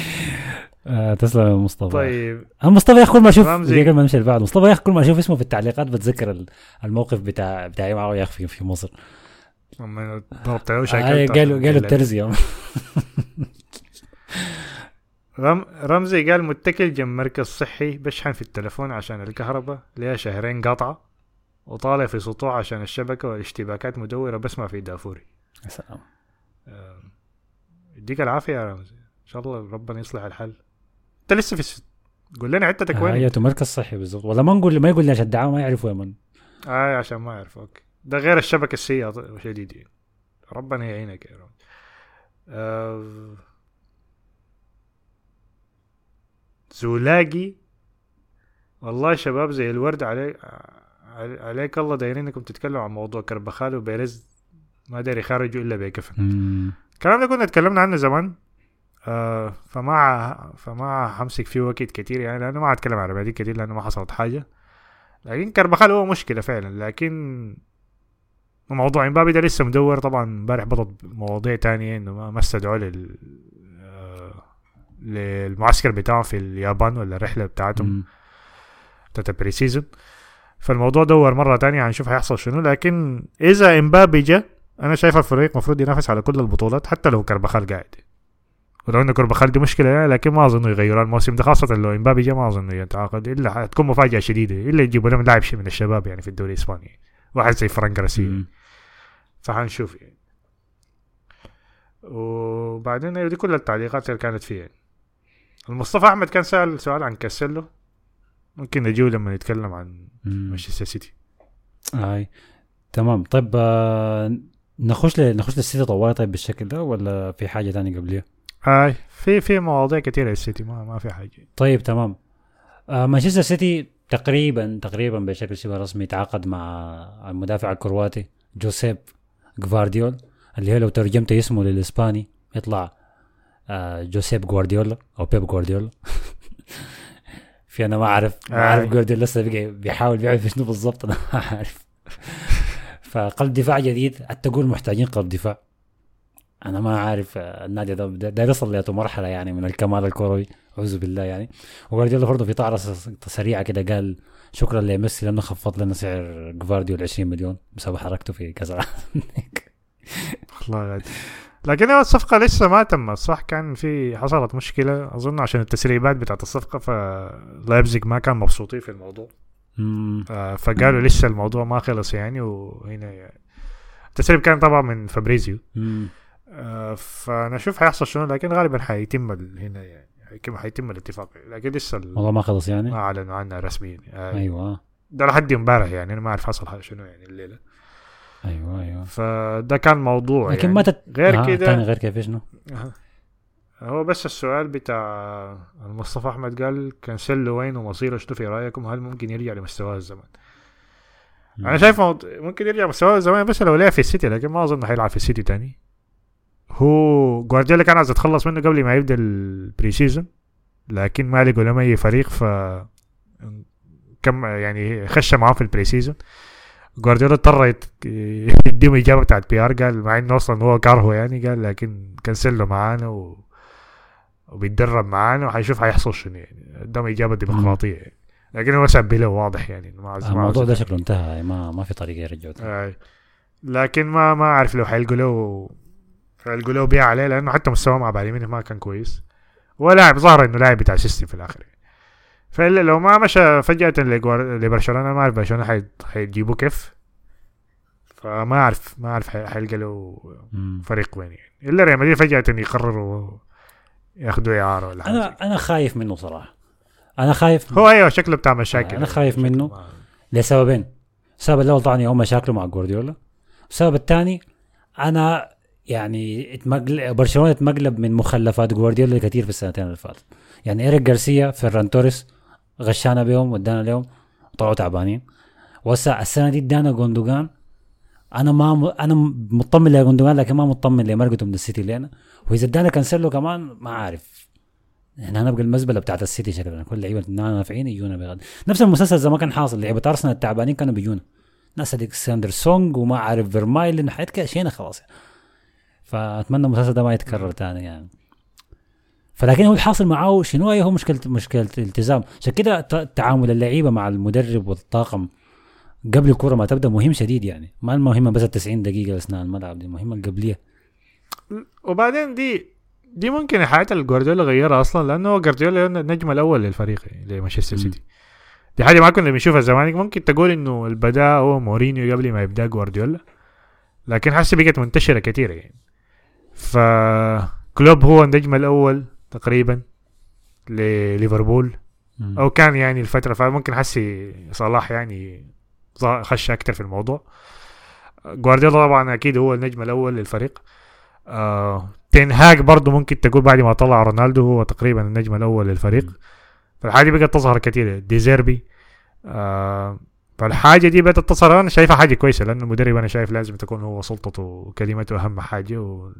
آه تسلم يا مصطفى. طيب. أنا مصطفى يا أخي كل ما أشوف رمزي. دقيقه ما نمشي بعد مصطفى يا أخي كل ما أشوف اسمه في التعليقات بتذكر ال- الموقف بتاع بتاعي معه يا أخي في- مصر. لما ضربت آه قالوا قالوا الترزي. [LAUGHS] رم رمزي قال متكل جنب مركز صحي بشحن في التلفون عشان الكهرباء ليها شهرين قاطعة وطالع في سطوع عشان الشبكة والاشتباكات مدورة بسمع في دافوري. يا سلام. آه، يديك العافية يا رمزي. إن شاء الله ربنا يصلح الحل. أنت لسه في الس... قول لنا حتتك وين؟ هي مركز صحي بالضبط. ولا ما نقول ما يقول لي عشان الدعاوى ما يعرفوا من. آه عشان ما أعرف أوكي. ده غير الشبكة السيئة شديد يعني. ربنا يعينك يا رب آه... زولاقي. والله شباب زي الورد عليك. عليك الله دايرين انكم تتكلموا عن موضوع كربخال وبيرز ما داري يخرجوا إلا بكفن. الكلام ده كنا اتكلمنا عنه زمان. آه فما فما حمسك فيه وقت كتير يعني لأنه ما هتكلم على بعدين كتير لأنه ما حصلت حاجة. لكن كربخال هو مشكلة فعلا. لكن موضوع امبابي ده لسه مدور طبعا امبارح بطل مواضيع تانية إنه ما- استدعوا لل آه، للمعسكر بتاعهم في اليابان ولا الرحلة بتاعتهم. بتاعت ال pre-season. فالموضوع دور مرة تانية هنشوف هيحصل شنو لكن إذا إمبابي جا أنا شايف الفريق المفروض ينافس على كل البطولات حتى لو كربخال قاعد ولو انه كربخال دي مشكلة يعني لكن ما أظن يغيروا الموسم ده خاصة لو إمبابي جا ما أظن يتعاقد إلا حتكون مفاجأة شديدة إلا يجيبوا لهم لاعب من الشباب يعني في الدوري الإسباني واحد زي فران جارسيا. فحنشوف يعني وبعدين أيوة دي كل التعليقات اللي كانت فيها يعني. المصطفى أحمد كان سأل سؤال عن كانسيلو ممكن نجيه لما نتكلم عن. مانشستر سيتي. هاي تمام. طيب آه نخش ل... نخش للسيتي طوالي طيب بالشكل ده ولا في حاجة ثانية قبليه؟ هاي في في مواضيع كثيره للسيتي ما ما في حاجة. طيب تمام. آه مانشستر سيتي تقريبا تقريبا بشكل شبه رسمي تعاقد مع المدافع الكرواتي جوسيب جفارديول اللي هو لو ترجمت اسمه للإسباني يطلع آه جوسيب جوارديولا أو بيب جوارديولا. [LAUGHS] في أنا ما أعرف ما أعرف. جوارديولا لسه بيحاول بيعرف شنو بالضبط أنا ما عارف [LAUGHS] فقلب دفاع جديد حتى تقول محتاجين قلب دفاع. أنا ما عارف آه، النادي ده ده يصل لأتو مرحلة يعني من الكمال الكروي أعوذ بالله يعني. وجوارديولا برضه في طعره س- سريعة كده قال شكرا لميسي لأنه خفض لنا سعر جوارديولا 20 مليون بسبب حركته في كاس العالم. [LAUGHS] الله غادي لكن هو الصفقة لسه ما تمت صح كان في حصلت مشكلة أظن عشان التسريبات بتاعت الصفقة فلايبزيج ما كان مبسوطين في الموضوع. آه، فقالوا لسه الموضوع ما خلص يعني وهنا يعني التسريب كان طبعا من فابريزيو. مم. آه، فنشوف حيحصل شنو لكن غالبا حيتم هنا يعني حيتم- حيتم الاتفاق. لكن لسه ال- والله ما خلص يعني؟ ما أعلنوا عنها رسميا. آه، أيوه. ده لحد امبارح يعني أنا ما أعرف حصل شنو يعني الليلة. أيوه أيوه فده كان موضوع لكن يعني. ما تت... غير آه، كده- غير كيف شنو؟ أها. هو بس السؤال بتاع المصطفى أحمد قال كانسيلو وين ومصيره شنو في رأيكم هل ممكن يرجع لمستواه الزمان أنا شايف. ممكن يرجع مستواه الزمان بس لو لعب في السيتي لكن ما أظن حيلعب في السيتي تاني هو جوارديولا كان عايز يتخلص منه قبل ما يبدأ ال pre season لكن ما لقوا لهم أي فريق ف كم يعني خش معاه في ال pre season جوارديولا اضطر يديهم إجابة بتاعت PR قال مع إنه أصلا هو كرهه يعني قال لكن كانسيلو معانا و... وبيتدرب معانا وحيشوف حيحصل شنو يعني قدام إجابة ديمقراطية يعني. لكن هو سب له واضح يعني ما الموضوع ده شكله انتهى ما ما في طريقه يرجعوا. آه. لكن ما ما أعرف لو حيلقوا له حيلقوا له بيع عليه لأنه حتى مستواه مع بايرن ميونخ ما كان كويس ولاعب ظهر إنه لاعب بتاع system في الآخر يعني. فإلا لو ما مشى فجأة لبرشلونة ما أعرف برشلونة حي- حيجيبوه كيف. فما اعرف ما أعرف حي- حيلقى له. فريق وين يعني. إلا ريال مدريد فجأة يقرروا ياخذوا إعارة ولا حاجة أنا أنا خايف منه صراحة. أنا خايف هو أيوه شكله بتاع مشاكل. أنا خايف منه. لسببين. السبب الأول طبعا هو مشاكله مع جوارديولا. السبب الثاني أنا يعني. برشلونة اتمقلب من مخلفات جوارديولا كثير في السنتين اللي فاتت يعني إيريك جارسيا فيران توريس غشانا بيهم ودانا لهم طلعوا تعبانين. وهسه السنة دي ادانا جوندوجان أنا ما م... أنا مطمن لجوندوجان لكن ما مطمن لمرقته من السيتي لنا وإذا ادانا كانسيلو كمان ما عارف إحنا هنبقى المزبلة بتاعت السيتي شكلنا كل لعيبه نافعين يجونا بغد نفس المسلسل زي ما كان حاصل لعيبة أرسنال التعبانين كانوا بيجونا. ناس الكسندر سونج وما عارف فيرمايلن حاجات كده شينا خلاص. فأتمنى المسلسل ده ما يتكرر تاني يعني. فلكن هو الحاصل معاه شنو؟ هي هو مشكله مشكلة التزام عشان كده تعامل اللعيبة مع المدرب والطاقم قبل الكوره ما تبدأ مهم شديد يعني. ما المهمه بس ال 90 دقيقة أثناء الملعب دي المهمه القبليه وبعدين دي دي ممكن حياة الجوارديولا غيرها أصلا لأنه جوارديولا النجم الأول للفريق يعني لمانشستر. سيتي. دي حاجة ما كنا بنشوفها زمان. ممكن تقول إنه البداء هو مورينيو قبل ما يبدأ جوارديولا لكن حسي بقت منتشرة كثيره يعني. فكلوب هو النجم الأول تقريبا لليفربول. أو كان يعني الفترة فممكن حسي صلاح يعني خش أكثر في الموضوع. جوارديولا طبعا أكيد هو النجم الأول للفريق. آه تنهاج برضه ممكن تقول بعد ما طلع رونالدو هو تقريبا النجم الأول للفريق. فالحاجة بقت تظهر كثير ديزيربي آه فالحاجة دي بدات تظهر. أنا شايفها حاجة كويسة لأنه المدرب أنا شايف لازم تكون هو سلطته وكلمته أهم حاجة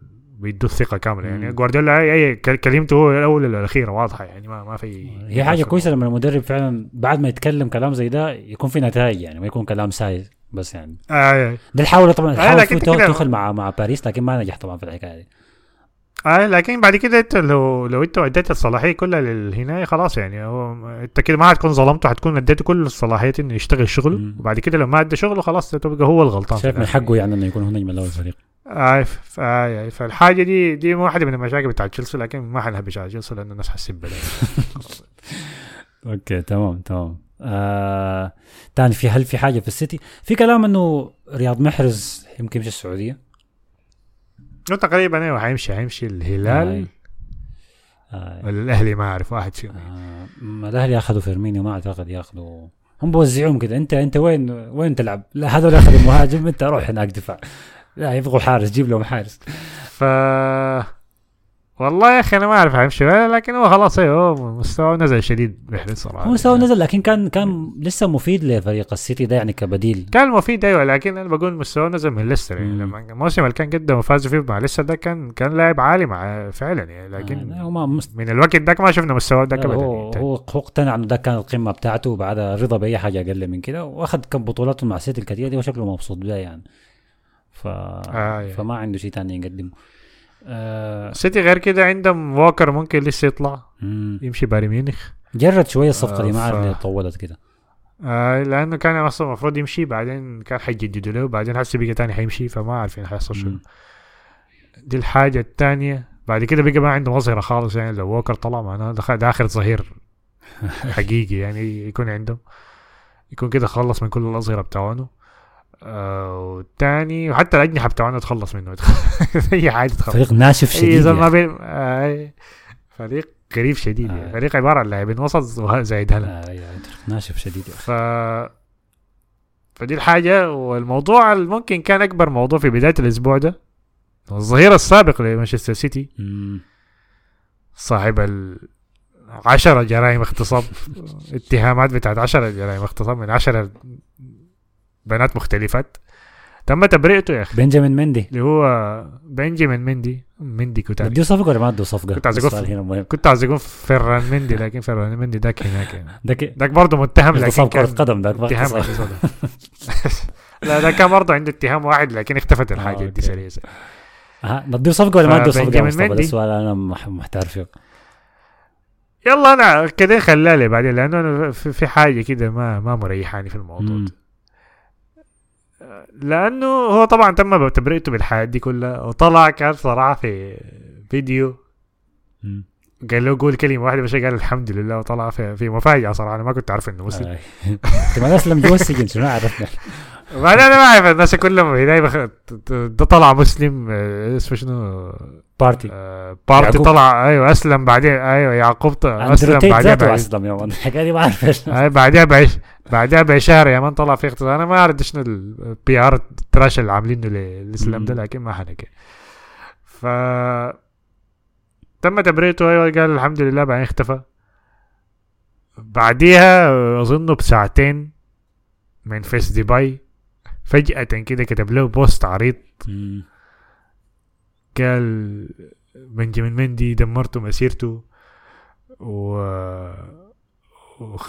وبيدوا الثقه كاملة يعني. جوارديولا اي كلمته هو الاولى والاخيره واضحة يعني ما ما في هي حاجة كويسة لما المدرب فعلا بعد ما يتكلم كلام زي ده يكون في نتائج يعني ما يكون كلام ساي بس يعني آه آه. ده طبعا آه، الحاول لكن في تو- كده- توخل مع مع باريس لكن ما نجح طبعا في الحكاية دي آه لكن بعد كده انت لو لو انت اديت الصلاحية كلها للهناية خلاص يعني هو انت كده ما هتكون ظلمته هتكون اديته كل الصلاحيات انه يشتغل شغله. وبعد كده لو ما ادى شغله خلاص تبقى هو الغلطان شايف من. حقه يعني إنه يكون هو نجم الأول الفريق آه ف- آه يعني فالحاجة دي دي واحدة من المشاكل بتاعت تشيلسي لكن ما حنهبش على تشيلسي لأنه الناس حتسب. [LAUGHS] أوكي تمام تمام آه... تاني في هل في حاجة في السيتي في كلام إنه رياض محرز يمكن يمشي السعودية تقريبا أيوه حيمشي حيمشي الهلال آه. ولا الأهلي ما أعرف واحد فيهم آه. ما الأهلي أخذوا فيرمينيو ما أعتقد يأخذوا هم بوزعوهم كده أنت أنت وين وين تلعب؟ لا هذول أخذوا مهاجم أنت روح هناك دفاع لا يبغوا حارس جيب لهم حارس. ف والله يا أخي أنا ما أعرف حيمشي لكن هو خلاص أيوه هو مستواه نزل شديد بحري صراحة. هو سوى نزل لكن كان كان لسه مفيد لفريق السيتي ده يعني كبديل. كان مفيد أيوه لكن أنا بقول مستواه نزل من ليستر يعني. لما الموسم اللي كان قدم وفازوا فيه مع ليستر ده كان كان لاعب عالي مع فعلا يعني لكن آه، مست... من الوقت ذاك ما شفنا مستواه ابدا هو يعني. هو هو اقتنع إنه ده كان القمة بتاعته وبعدها رضا بأي حاجة أقل من كده وأخذ كم بطولات مع السيتي الكثيرة دي وشكله مبسوط بها يعني. ف... آه يعني. فما عنده شيء ثاني يقدمه. آه... سيتي غير كده عندهم ووكر ممكن لسه يطلع. مم. يمشي بايرن ميونخ. جرد شوية الصفقة دي ما آه، أعرف ف- طولت كده. آه لأنه كان أصلا المفروض يمشي بعدين كان حيجددوا له بعدين حسي بقى تاني حيمشي فما عارفين حيحصل شنو. دي الحاجة الثانية بعد كده بقى ما عنده مظهرة خالص يعني لو ووكر طلع معناه ده آخر ظهير [LAUGHS] حقيقي يعني يكون عنده يكون كده خلص من كل الأظهرة بتاعونه. آه والتاني وحتى الأجنحة بتاعونه تخلص منه. [LAUGHS] أي حاجة تخلص. فريق ناشف أي شديد ما يعني. بين آه فريق غريب شديد يعني. آه. فريق عبارة عن لاعبين وسط زايد هلا آه يعني فريق ناشف شديد يعني. ف فدي الحاجة. والموضوع اللي ممكن كان أكبر موضوع في بداية الأسبوع ده. الظهير السابق لمانشستر سيتي. صاحب ال 10 جرائم اغتصاب. [LAUGHS] اتهامات بتاعت 10 جرائم اغتصاب من 10 بنات مختلفات تم تبرئته يا أخي بنجامين مندي اللي هو بنجامين مندي مندي كنت بديه صفقه ولا ما ادوا صفقه؟ كنت عايز مهم كنت عايز أقول فران مندي لكن فران مندي ذاك هناك يعني ذاك برضه متهم لكن اغتصاب كرة قدم ما اتهام. [LAUGHS] لا ده كان برضه عنده اتهام واحد لكن اختفت آه، الحاجة دي. سريع. ها نديه صفقه ولا ما ادوا صفقه ده. السؤال أنا مح- محتار فيه يلا أنا كده خليها لي بعدين لأنه أنا في حاجة كده ما ما مريحاني في الموضوع. لأنه هو طبعا تم تبرئته بالحياة دي كلها وطلع كان صراحة في فيديو. قال له قول كلمة واحدة بس قال الحمد لله وطلع في في مفاجأة صراحة. أنا ما كنت عارف إنه مسلم. انت ما اسلم جوا السجن شنو عرفنا؟ [LAUGHS] بعدين أنا ما أعرف. الناس كلهم بخ... ده طلع مسلم آه، اسمه شنو؟ بارتي. آه، بارتي يعقوب. طلع. أيوه أسلم بعدين. أيوه يعقوب أسلم بعدين ذاته بعد- أسلم يا man الحكاية دي ما أعرف إيش. بعدها بعش بعدها بشهر يا man طلع في اغتصاب أنا ما أعرف شنو ال PR trash اللي عاملينه للاسلام ده. لكن ما حنكي ف تم تبريته أيوه قال الحمد لله بعدين اختفى بعديها اظنه بساعتين من فيس دبي فجأة كده كتب له بوست عريض. قال بنجامين مندي دمرتوا مسيرته و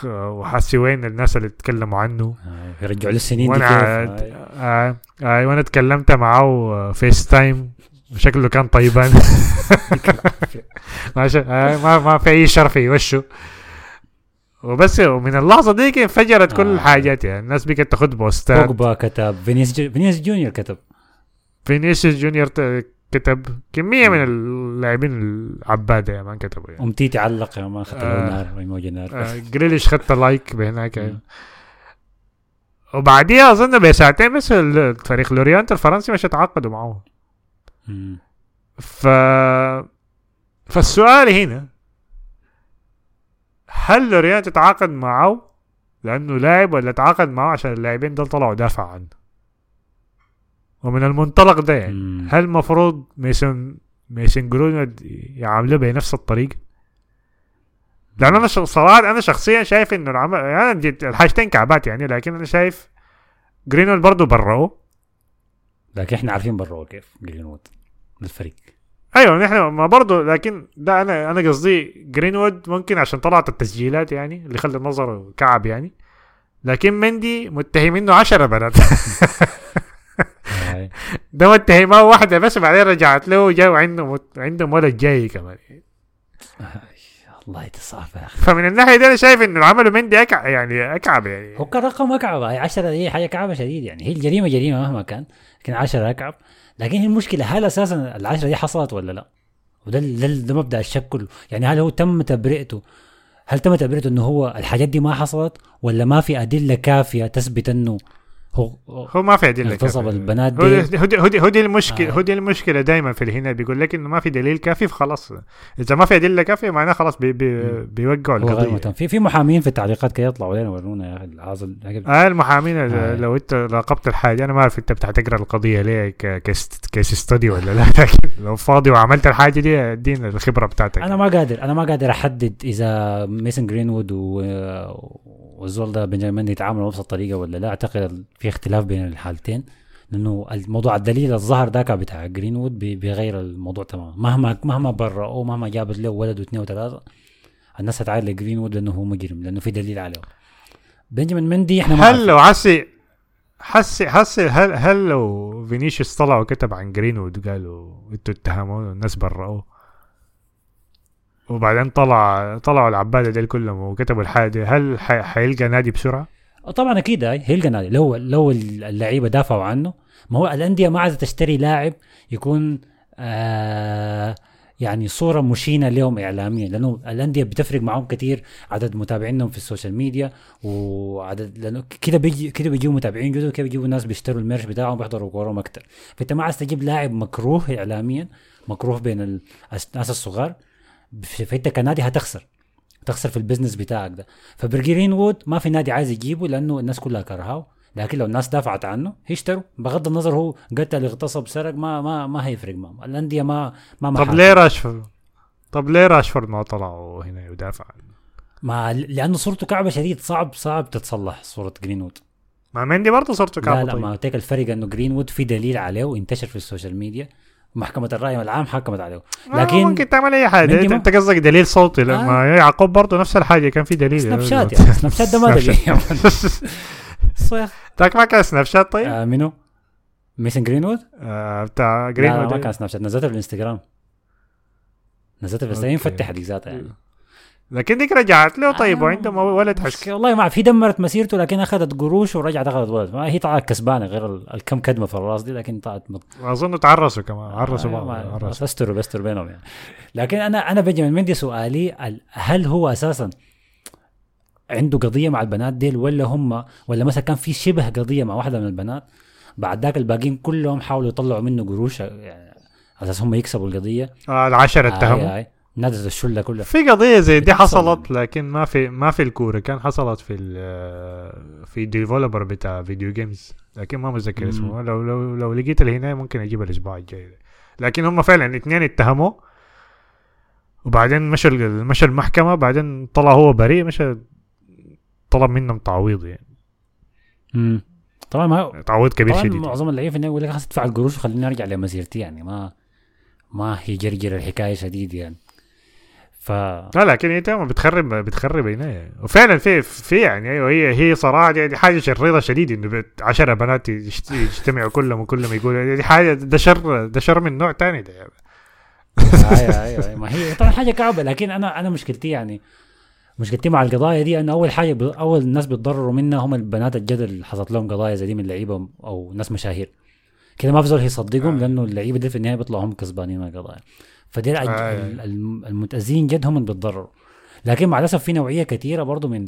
وحسي وين الناس اللي اتكلموا عنه آه، يرجعوا له السنين دي وأنا كيف آه. آه آه وأنا اتكلمت معاه FaceTime شكله كان طيبان. [LAUGHS] ما, آه ما ما في أي شر في وشه وبس ومن اللحظة دي انفجرت كل آه. الحاجات يعني. الناس بقت تاخذ بوستات. بوجبا كتب. فينيس جو... فينيس جونيور كتب. فينيسيوس جونيور كتب كمية من اللاعبين العباده يا man كتبوا يعني. امتيتي علق يا man خطر آه. نار ايموجي نار. آه، جريليش خت like بهناك مم. وبعديها أظن بساعتين بس الفريق لوريانت الفرنسي مش تعاقدوا معه. ف فالسؤال هنا هل لوريان تتعاقد معه لأنه لاعب ولا تعاقد معه عشان اللاعبين ديل طلعوا دافعوا عنه ومن المنطلق ده يعني مم. هل المفروض ميسون ميسون جرينوود يعامله بنفس الطريقة؟ لأن أنا صراحة أنا شخصيا شايف إنه العمل يعني جد- الحاجتين كعبات يعني لكن أنا شايف جرينوود برضه برؤه لكن إحنا عارفين برا كيف جرينوود الفريق أيوه نحن ما برضه لكن ده أنا أنا قصدي جرينوود ممكن عشان طلعت التسجيلات يعني اللي خلى نظره كعب يعني. لكن مندي متهمينه عشرة بنات. آه. [LAUGHS] ده متهمة واحدة بس بعدين رجعت له وجاء عنده مت... عندهم ولد جاي كمان. الله أخي فمن الناحية دي أنا شايف انه عمله مندي أكع... يعني أكعب يعني. هو كان رقم أكعب هي 10 هي حاجة كعبة شديد يعني. هي الجريمة جريمة مهما كان لكن 10 أكعب. لكن هي المشكلة هل أساسا العشرة دي حصلت ولا لا؟ وده ده, ده مبدأ الشك كله. يعني هل هو تم تبرئته؟ هل تم تبرئته إنه هو الحاجات دي ما حصلت ولا ما في أدلة كافية تثبت إنه هو هو ما في ادله اغتصب. البنات دي. هو دي هو دي, هو دي المشكلة آه. هو دي المشكلة دائما في هنا بيقول لك إنه ما في دليل كافي فخلاص. إذا ما في ادله كافيه معناه خلاص بي بي بيوقعوا القضية. في في محامين في التعليقات كده يطلعوا لنا ورونا يا أخي آه المحامين آه. لو أنت راقبت الحاجة أنا ما أعرف أنت بتقرا القضية ليه case study ولا لا. [LAUGHS] لكن لو فاضي وعملت الحاجة دي ادينا الخبرة بتاعتك. أنا ما قادر أنا ما قادر أحدد إذا ميسن جرينوود و... والزول ده بنجامين يتعاملوا بنفس الطريقة ولا لا؟ أعتقد في اختلاف بين الحالتين لأنه الموضوع الدليل الظهر ذاك بتاع جرينوود بي- بيغير الموضوع تماما. مهما مهما برأوه مهما جابت له ولد واثنين وثلاثة الناس هتعاير لجرينوود لأنه هو مجرم لأنه في دليل عليه. بنجامين مندي إحنا هل. لو حسي حسي حسي هل هل لو فينيسيوس طلع وكتب عن جرينوود وقالوا إنتوا اتهموه الناس برأوه. وبعدين طلع طلعوا العباده ديل كلهم وكتبوا الحاجة دي هل حيلقى نادي بسرعة؟ طبعا أكيد هاي هيلقى نادي. لو لو اللعيبة دافعوا عنه. ما هو الأندية ما عايزه تشتري لاعب يكون آه يعني صورة مشينة لهم اعلاميا لأنه الأندية بتفرق معهم كثير عدد متابعينهم في ال social media وعدد لأنه كده بيجي كده بيجيبوا متابعين جدد كده بيجيبوا ناس بيشتروا ال merch بتاعهم بيحضروا كورهم أكثر فأنت ما عايز تجيب لاعب مكروه اعلاميا مكروه بين ال- الناس الصغار. فانت كنادي هتخسر تخسر في ال business بتاعك ده فجرينوود ما في نادي عايز يجيبه لأنه الناس كلها كرهاه لكن لو الناس دافعت عنه هيشتروا بغض النظر هو قتل اغتصب سرق ما ما ما هيفرق معهم الأندية ما ما طب محاكم. ليه راشفورد؟ طب ليه راشفورد ما طلعوا هنا يدافع عنه؟ ما لأنه صورته كعبة شديد صعب صعب تتصلح صورة جرينوود ما مندي برضه صرته لا كعبة لا طيب. ما تيك الفرق إنه جرينوود في دليل عليه وانتشر في السوشيال ميديا محكمة الرأي العام حكمت عليه. لكن لكن ممكن تعمل أي حاجة. مندي انت, قصدك دليل صوتي. لما يعقوب برضه نفس الحاجة كان في دليل. سناب شات [LAUGHS] يعني. سناب شات ده ما دليل صيغ ذاك ما كان سناب شات طيب؟ آه منو؟ ميسن جرينوود؟ آه بتاع لا, لا ما كان سناب شات. نزلتها في الانستغرام. في الانستغرام أوكي. فتح ذاتها يعني لكن ديك رجعت له طيب آه، وعنده ولد حس مشكلة والله ما في دمرت مسيرته لكن أخذت قروش ورجعت أخذت ولد. ما هي طلعت كسبانة غير ال- الكم كدمة في الراس دي لكن طلعت مط... أظن تعرسوا كمان عرسوا آه، بعض عرسوا. بستروا بستروا بينهم يعني. لكن أنا أنا بنجامين مندي سؤالي ال- هل هو أساسا عنده قضية مع البنات ديل ولا هم ولا مثلا كان في شبه قضية مع واحدة من البنات بعد ذاك الباقيين كلهم حاولوا يطلعوا منه قروش يعني على أساس هم يكسبوا القضية؟ آه العشرة آي اتهموا. آي. نادت الشلة كلها. في قضية زي دي حصلت لكن ما في ما في الكورة. كان حصلت في ال- في developer بتاع video games لكن ما متذكر. اسمه. لو لو لو لقيت هنا ممكن أجيب الأسبوع الجاي. لكن هم فعلا اثنين اتهموا. وبعدين مشى مشى المحكمة. بعدين طلع هو بريء مشى طلب منهم تعويض يعني. مم. طبعا ما تعويض كبير طبعا شديد. معظم اللعيبة يقول لك خلاص ادفع القروش وخليني أرجع لمسيرتي يعني. ما ما هي جرجر الحكاية شديد يعني. ف لا لكن انت ما بتخرب بتخرب يعني. وفعلا في في يعني أيوه هي هي صراحة دي حاجة شريره شديد إنه بت- عشرة بنات يشت- يجتمعوا كلهم وكلهم يقولوا دي حاجة ده شر ده شر من نوع تاني ده يعني. أيوه أيوه. ما هي طبعا حاجة كعبة لكن أنا أنا مشكلتي يعني مشكلتي مع القضايا دي انه أول حاجة ب... أول ناس بيتضرروا منها هم البنات الجدل اللي حصلت لهم قضايا زي دي من لعيبة أو ناس مشاهير كده ما في زول يصدقهم آه. لأنه اللعيبة دي في النهاية بيطلعوا هم كسبانين من القضايا فدي. آه. الم- المتاذين جد هم اللي بيتضرروا لكن مع الأسف في نوعية كثيرة برضو من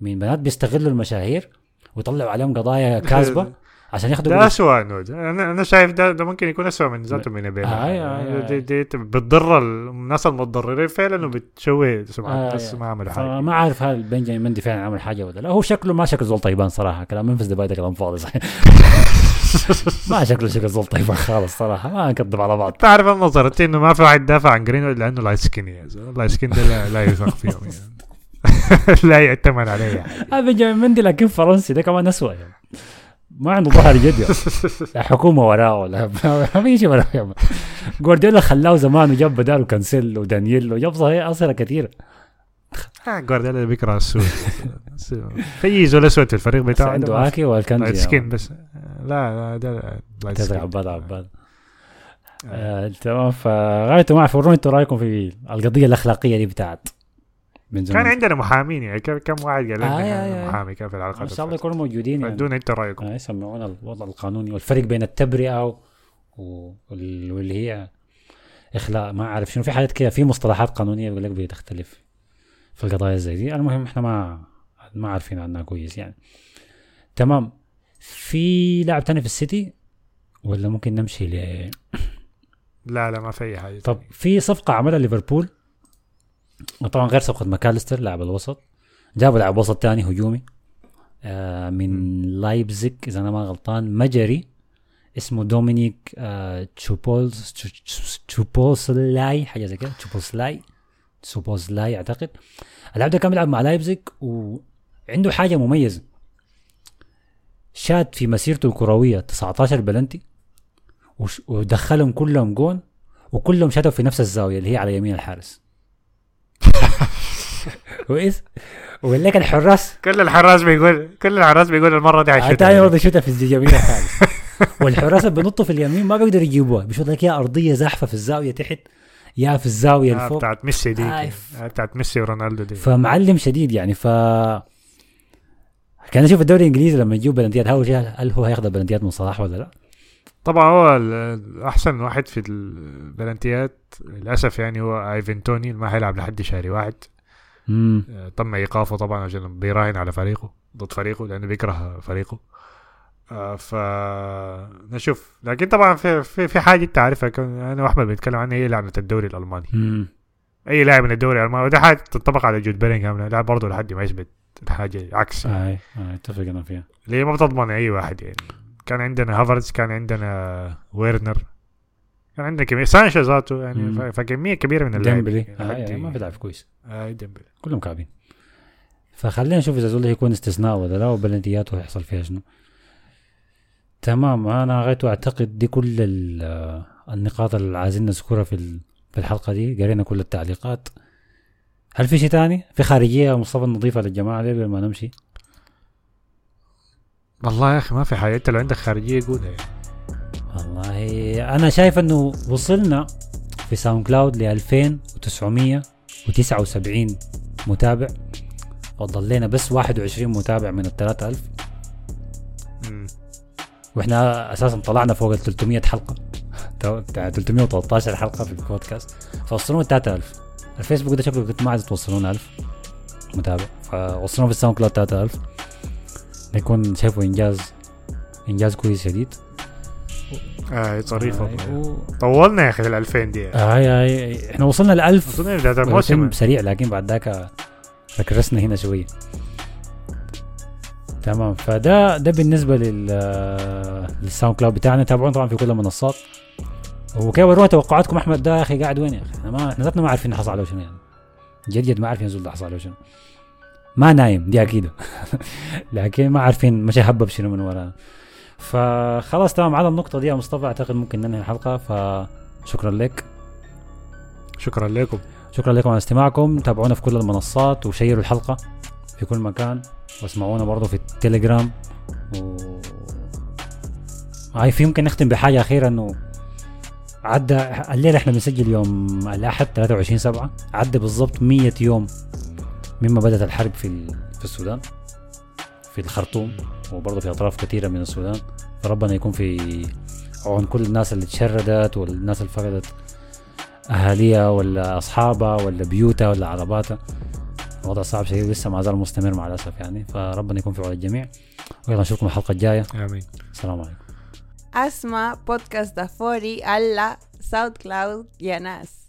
من بنات بيستغلوا المشاهير ويطلعوا عليهم قضايا [LAUGHS] كاذبة عشان ياخذوا ده. اسوء نود أنا أنا شايف ده ده ممكن يكون اسوء من ذاته من بين آه، أيوة، أيوة، دي, دي, دي بتضر الناس المتضررين فعلا وبتشوه سمعه آه، الناس. ما عملوا حاجة فما عارف هل بنجامين مندي فعلا عمل حاجة ولا لا هو شكله ما شكله زول طيبان صراحة كلام دبي ده كلام فاضي صحيح [LAUGHS] [LAUGHS] ما شكله شكل زول طيبان خالص صراحة ما نكذب على بعض تعرف أنا نظرتي إنه ما في واحد دافع عن جرين لأنه light skin يا زلمه ال light skin ده لا, لا يوثق فيهم يعني. [LAUGHS] لا يعتمد عليه يعني. آه بنجامين مندي لكن فرنسي ده كمان اسوء يعني ما عنده ظهر جد يعني لا حكومة وراه ولا [LAUGHS] ما في شيء وراه يعني. جوارديولا خلاه زمان وجاب بداله كانسيلو ودانييلو وجاب ظهير أصلا كثير آه، جوارديولا بيكره السود في زول اسود في الفريق بس بتاعه عنده ده اكي والكنجي لايت يعني. سكين بس. لا لا ده تزرع عباد عباد آه، تمام. فغايته ما اعرف وروني أنتوا رأيكم في القضية الأخلاقية دي بتاعت كان عندنا محامين يعني كم واحد قال آه، لنا آه، آه. محامي كان في العلاقات إن شاء الله. يكونوا موجودين يعني. ادونا انت رأيكم. آه، يسمعونا الوضع القانوني والفرق بين التبرئة واللي هي إخلاء. ما أعرف شنو في حاجات كده في مصطلحات قانونية بيقول لك بتختلف. في القضايا زي دي. المهم إحنا ما ما عارفين عنها كويس يعني. تمام. في لاعب تاني في السيتي ولا ممكن نمشي ل لا لا ما في أي حاجة. طب في صفقة عملها ليفربول. طبعا غير صفقة ماكاليستر لاعب الوسط. جابوا لاعب وسط تاني هجومي. آه من لايبزيج إذا أنا ما غلطان مجري. اسمه دومينيك آه تشوبولز تشو- تشوبوسلاي حاجة زي كده تشوبوسلاي تشوبوسلاي اعتقد اللاعب ده كان بيلعب مع لايبزيج وعنده حاجة مميزة. شات في مسيرته الكروية 19 بلنتي ودخلهم كلهم جون وكلهم شاتوا في نفس الزاوية اللي هي على يمين الحارس. كويس ويقول لك الحراس كل الحراس بيقول كل الحراس بيقول المرة دي حيشوتها تاني برضه يشوتها في يمين الحارس. [LAUGHS] والحراس اللي بينطوا في اليمين ما بيقدروا يجيبوها. بيشوط لك يا أرضية زحفة في الزاوية تحت. يا في الزاوية آه الفوق. بتاعت ميسي دي. آه، آه بتاعت ميسي ورونالدو دي. فمعلم شديد يعني ف كان أشوف الدوري الإنجليزي لما يجيب بلنتيات هل هو هل هو هياخذ بلنتيات من صلاح ولا لا؟ طبعا هو احسن واحد في البلنتيات للأسف يعني هو آيفن توني اللي ما حيلعب لحد شهر واحد. آه، تم إيقافه طبعا عشان بيراهن على فريقه ضد فريقه لأنه بيكره فريقه. آه، ف نشوف. لكن طبعا في في, في حاجة أنت عارفها أنا وأحمد بنتكلم عنها هي لعنه الدوري الألماني. امم أي لاعب من الدوري الألماني. وده حاجة تنطبق على جود بيلينغهام لاعب برضه لحد ما يثبت الحاجة عكس. أي أي أتفق أنا فيها. اللي هي ما بتضمن أي واحد يعني؟ كان عندنا هافرز كان عندنا ويرنر كان عندنا كمية. سانشو ذاته يعني مم. فكمية كبيرة من اللاعبين ديمبلي. يعني آه آه ما بيلعب كويس. آه ديمبلي. كلهم كعبين. فخلينا نشوف إذا زول يكون استثناء ولا لا وبلنتياته هيحصل فيها شنو. تمام. أنا غايت أعتقد دي كل ال- النقاط اللي عايزين نذكرها في في الحلقة دي. قرينا كل التعليقات. هل في شيء تاني؟ في خارجية مصطفى نضيفها للجماعة دي قبل ما نمشي؟ والله يا أخي ما في حاجة. أنت لو عندك خارجية قولها يعني والله أنا شايف إنه وصلنا في SoundCloud ل 2979 متابع. وضلينا بس 21 متابع من ال 3000 مم. وإحنا أساسا طلعنا فوق ال 300 حلقة. تو- بتاع 313 حلقة في البودكاست. فوصلونا 3000 الفيسبوك ده شكله كنت ما عايز توصلونا 1000 متابع. فوصلونا في ال SoundCloud 3000 يكون شايفه إنجاز إنجاز كويس شديد. آه ظريف آه، والله و- طولنا يا أخي ال 2000 دي. آه، هاي هاي إحنا وصلنا ل 1000 اظن بداية الموسم موسم سريع لكن بعد ذاك ركرسنا هنا شوية. تمام. فده ده بالنسبة لل لل SoundCloud بتاعنا. تابعونا طبعا في كل المنصات. وكيف ورونا توقعاتكم أحمد. ده يا أخي قاعد وين يا أخي؟ إحنا ما إحنا ذاتنا ما عارفين حصل عليه شنو يعني. جد جد ما عارفين زول ده حصل عليه شنو ما نايم دي أكيد. [LAUGHS] لكن ما عارفين مش هبب شنو من ورانا فخلاص تمام. على النقطة دي يا مصطفى أعتقد ممكن ننهي الحلقة. فشكرا لك. شكرا لكم. شكرا لكم على استماعكم. تابعونا في كل المنصات وشيروا الحلقة في كل مكان. واسمعونا برضو في التليجرام. و... هاي في يمكن نختم بحاجة أخيرة إنه عدى الليلة إحنا بنسجل يوم الأحد 23 سبعة. عدى بالضبط 100 يوم مما بدأت الحرب في. في السودان في الخرطوم وبرضه في أطراف كثيرة من السودان. فربنا يكون في عون كل الناس اللي تشردت والناس اللي فقدت أهاليها ولا أصحابها ولا بيوتها ولا عرباتها. الوضع صعب شديد لسه ما زال مستمر مع الأسف يعني. فربنا يكون في عون الجميع. ويلا نشوفكم الحلقة الجاية. آمين. السلام عليكم. Asma Podcast da Fori alla SoundCloud Yanas.